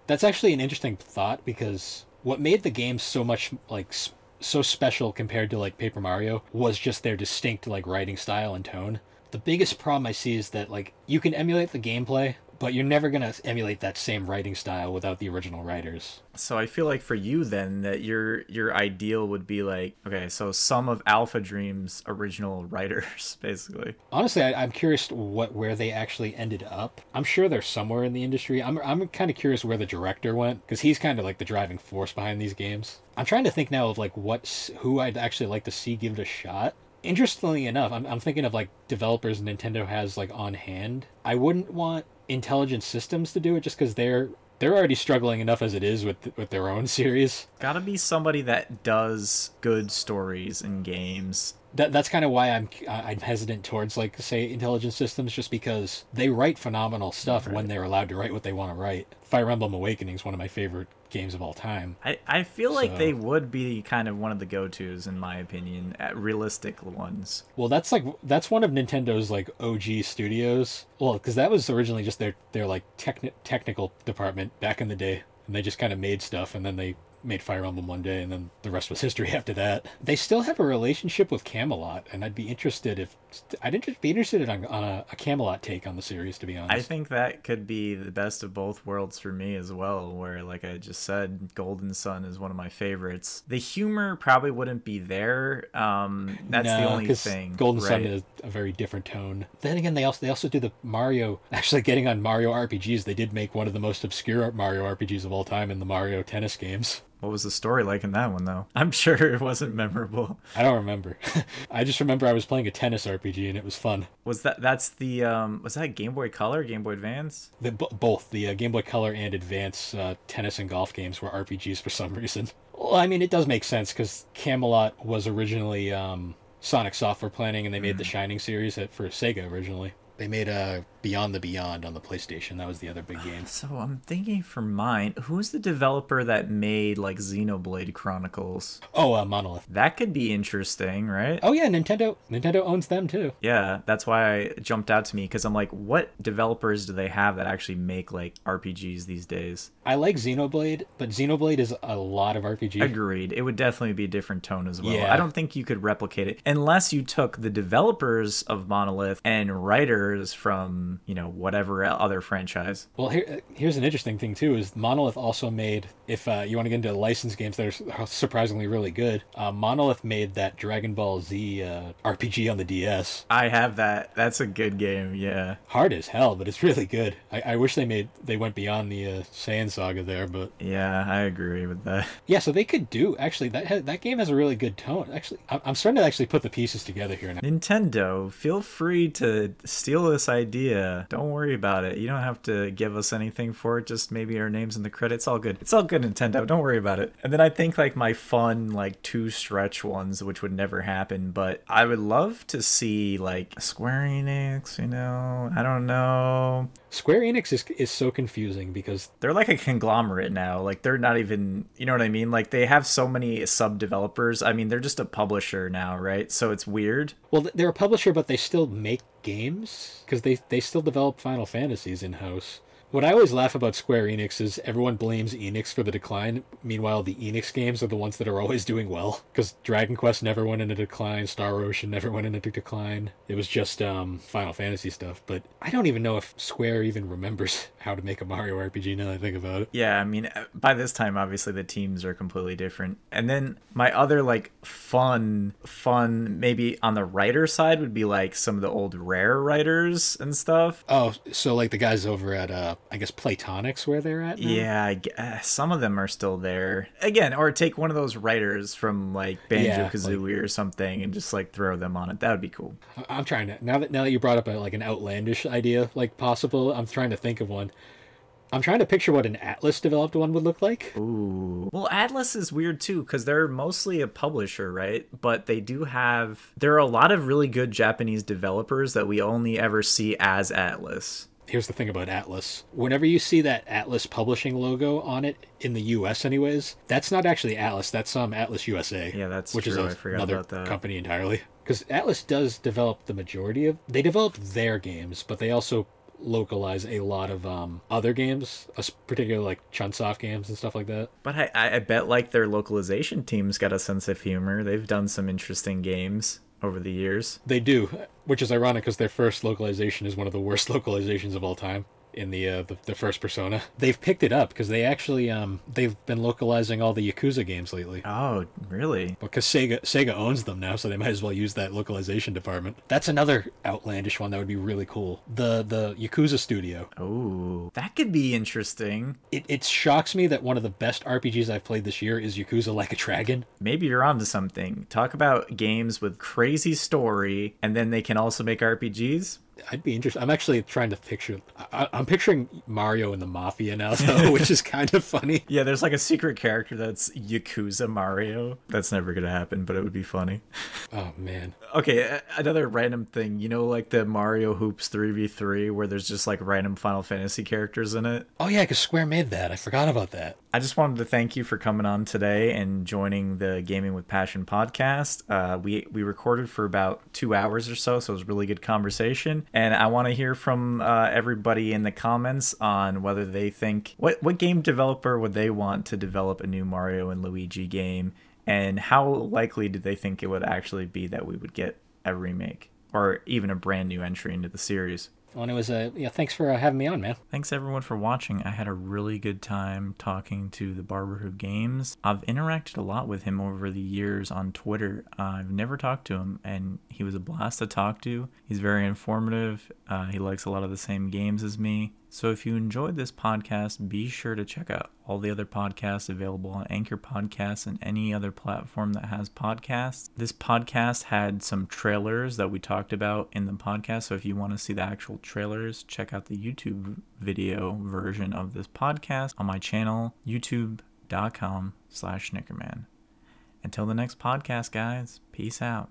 That's actually an interesting thought because what made the game so much like so special compared to like Paper Mario was just their distinct like writing style and tone. The biggest problem I see is that like you can emulate the gameplay, but you're never going to emulate that same writing style without the original writers. so i feel like for you then that your your ideal would be like okay so some of alpha dreams original writers basically Honestly, I, I'm curious what where they actually ended up. I'm sure they're somewhere in the industry. I'm I'm kind of curious where the director went because he's kind of like the driving force behind these games. I'm trying to think now of like what who I'd actually like to see give it a shot. Interestingly enough, I'm I'm thinking of like developers Nintendo has like on hand. I wouldn't want Intelligent Systems to do it just because they're they're already struggling enough as it is with with their own series. Gotta be somebody that does good stories and games. that that's kind of why I'm I'm hesitant towards like say intelligent systems just because they write phenomenal stuff when they're allowed to write what they want to write. Fire Emblem Awakening is one of my favorite games of all time. I, I feel like they would be kind of one of the go tos, in my opinion, realistic ones. Well, that's like that's one of Nintendo's like OG studios. Well, because that was originally just their their like techni- technical department back in the day, and they just kind of made stuff and then they made Fire Emblem one day, and then the rest was history after that. They still have a relationship with Camelot, and I'd be interested if I'd inter- be interested in on, a, a, Camelot take on the series. To be honest, I think that could be the best of both worlds for me as well. Where, like I just said, Golden Sun is one of my favorites. The humor probably wouldn't be there. Um, that's no, the only thing. Golden right? Sun is a very different tone. Then again, they also they also do the Mario. Actually, getting on Mario RPGs, they did make one of the most obscure Mario RPGs of all time in the Mario Tennis games. What was the story like in that one, though? I'm sure it wasn't memorable. I don't remember. I just remember I was playing a tennis RPG and it was fun. Was that that's the um was that Game Boy Color, Game Boy Advance? The, both the uh, Game Boy Color and Advance uh, tennis and golf games were RPGs for some reason. Well, I mean, it does make sense because Camelot was originally um, Sonic Software Planning, and they made mm. the Shining series for Sega originally. They made a Beyond the Beyond on the PlayStation. That was the other big game. So I'm thinking for mine, who's the developer that made like Xenoblade Chronicles? Oh, uh, Monolith. That could be interesting, right? Oh yeah, Nintendo. Nintendo owns them too. Yeah, that's why it jumped out to me because I'm like, what developers do they have that actually make like RPGs these days? I like Xenoblade, but Xenoblade is a lot of RPG. Agreed. It would definitely be a different tone as well. Yeah. I don't think you could replicate it unless you took the developers of Monolith and writers from you know whatever other franchise. Well, here here's an interesting thing too: is Monolith also made if uh, you want to get into licensed games that are surprisingly really good. Uh, Monolith made that Dragon Ball Z uh, RPG on the DS. I have that. That's a good game. Yeah, hard as hell, but it's really good. I, I wish they made they went beyond the uh, Saiyan saga there, but yeah, I agree with that. Yeah, so they could do actually that ha- that game has a really good tone. Actually, I'm, I'm starting to actually put the pieces together here now. Nintendo, feel free to steal this idea yeah, don't worry about it. You don't have to give us anything for it. Just maybe our names in the credits. All good. It's all good, Nintendo. Don't worry about it. And then I think like my fun like two stretch ones, which would never happen, but I would love to see like Square Enix. You know, I don't know. Square Enix is is so confusing because they're like a conglomerate now. Like they're not even, you know what I mean? Like they have so many sub developers. I mean, they're just a publisher now, right? So it's weird. Well, they're a publisher, but they still make games because they they still develop Final Fantasies in house. What I always laugh about Square Enix is everyone blames Enix for the decline. Meanwhile, the Enix games are the ones that are always doing well. Because Dragon Quest never went into decline, Star Ocean never went into decline. It was just um, Final Fantasy stuff. But I don't even know if Square even remembers how to make a Mario RPG now that I think about it. Yeah, I mean, uh, by this time, obviously the teams are completely different. And then my other like fun, fun maybe on the writer side would be like some of the old Rare writers and stuff. Oh, so like the guys over at uh, I guess Playtonic's where they're at. Now? Yeah, uh, some of them are still there. Again, or take one of those writers from like Banjo Kazooie like, or something and just like throw them on it. That would be cool. I'm trying to now that now that you brought up a, like an outlandish idea like possible. I'm trying to think of one. I'm trying to picture what an Atlus developed one would look like. Ooh. Well, Atlus is weird too because they're mostly a publisher, right? But they do have. There are a lot of really good Japanese developers that we only ever see as Atlus here's the thing about Atlus. Whenever you see that Atlus publishing logo on it in the US anyways, that's not actually Atlus, that's some um, Atlus USA. Yeah, that's which true. is a, another company entirely. Because Atlus does develop the majority of they develop their games, but they also localize a lot of um, other games, particularly like Chunsoft games and stuff like that. But I, I bet like their localization team's got a sense of humor. They've done some interesting games over the years. They do, which is ironic because their first localization is one of the worst localizations of all time in the, uh, the, the first Persona. They've picked it up because they actually um they've been localizing all the Yakuza games lately. Oh, really? Because Sega Sega owns them now, so they might as well use that localization department. That's another outlandish one that would be really cool. The the Yakuza studio. Oh, that could be interesting. It it shocks me that one of the best RPGs I've played this year is Yakuza Like a Dragon. Maybe you're onto something. Talk about games with crazy story, and then they can also make RPGs I'd be interested. I'm actually trying to picture. I, am picturing Mario in the Mafia now, though, which is kind of funny. Yeah, there's like a secret character that's Yakuza Mario. That's never gonna happen, but it would be funny. Oh man. Okay, another random thing. You know, like the Mario Hoops three v three, where there's just like random Final Fantasy characters in it. Oh yeah, because Square made that. I forgot about that. I just wanted to thank you for coming on today and joining the Gaming with Passion podcast. Uh, we we recorded for about two hours or so, so it was really good conversation. And I want to hear from uh, everybody in the comments on whether they think what what game developer would they want to develop a new Mario and Luigi game, and how likely do they think it would actually be that we would get a remake or even a brand new entry into the series. And it was a yeah. Thanks for uh, having me on, man. Thanks everyone for watching. I had a really good time talking to the Barber Who Games. I've interacted a lot with him over the years on Twitter. Uh, I've never talked to him, and he was a blast to talk to. He's very informative. Uh, he likes a lot of the same games as me. So if you enjoyed this podcast, be sure to check out all the other podcasts available on Anchor Podcasts and any other platform that has podcasts. This podcast had some trailers that we talked about in the podcast. So if you want to see the actual trailers, check out the YouTube video version of this podcast on my channel, youtube.com slash snickerman. Until the next podcast, guys, peace out.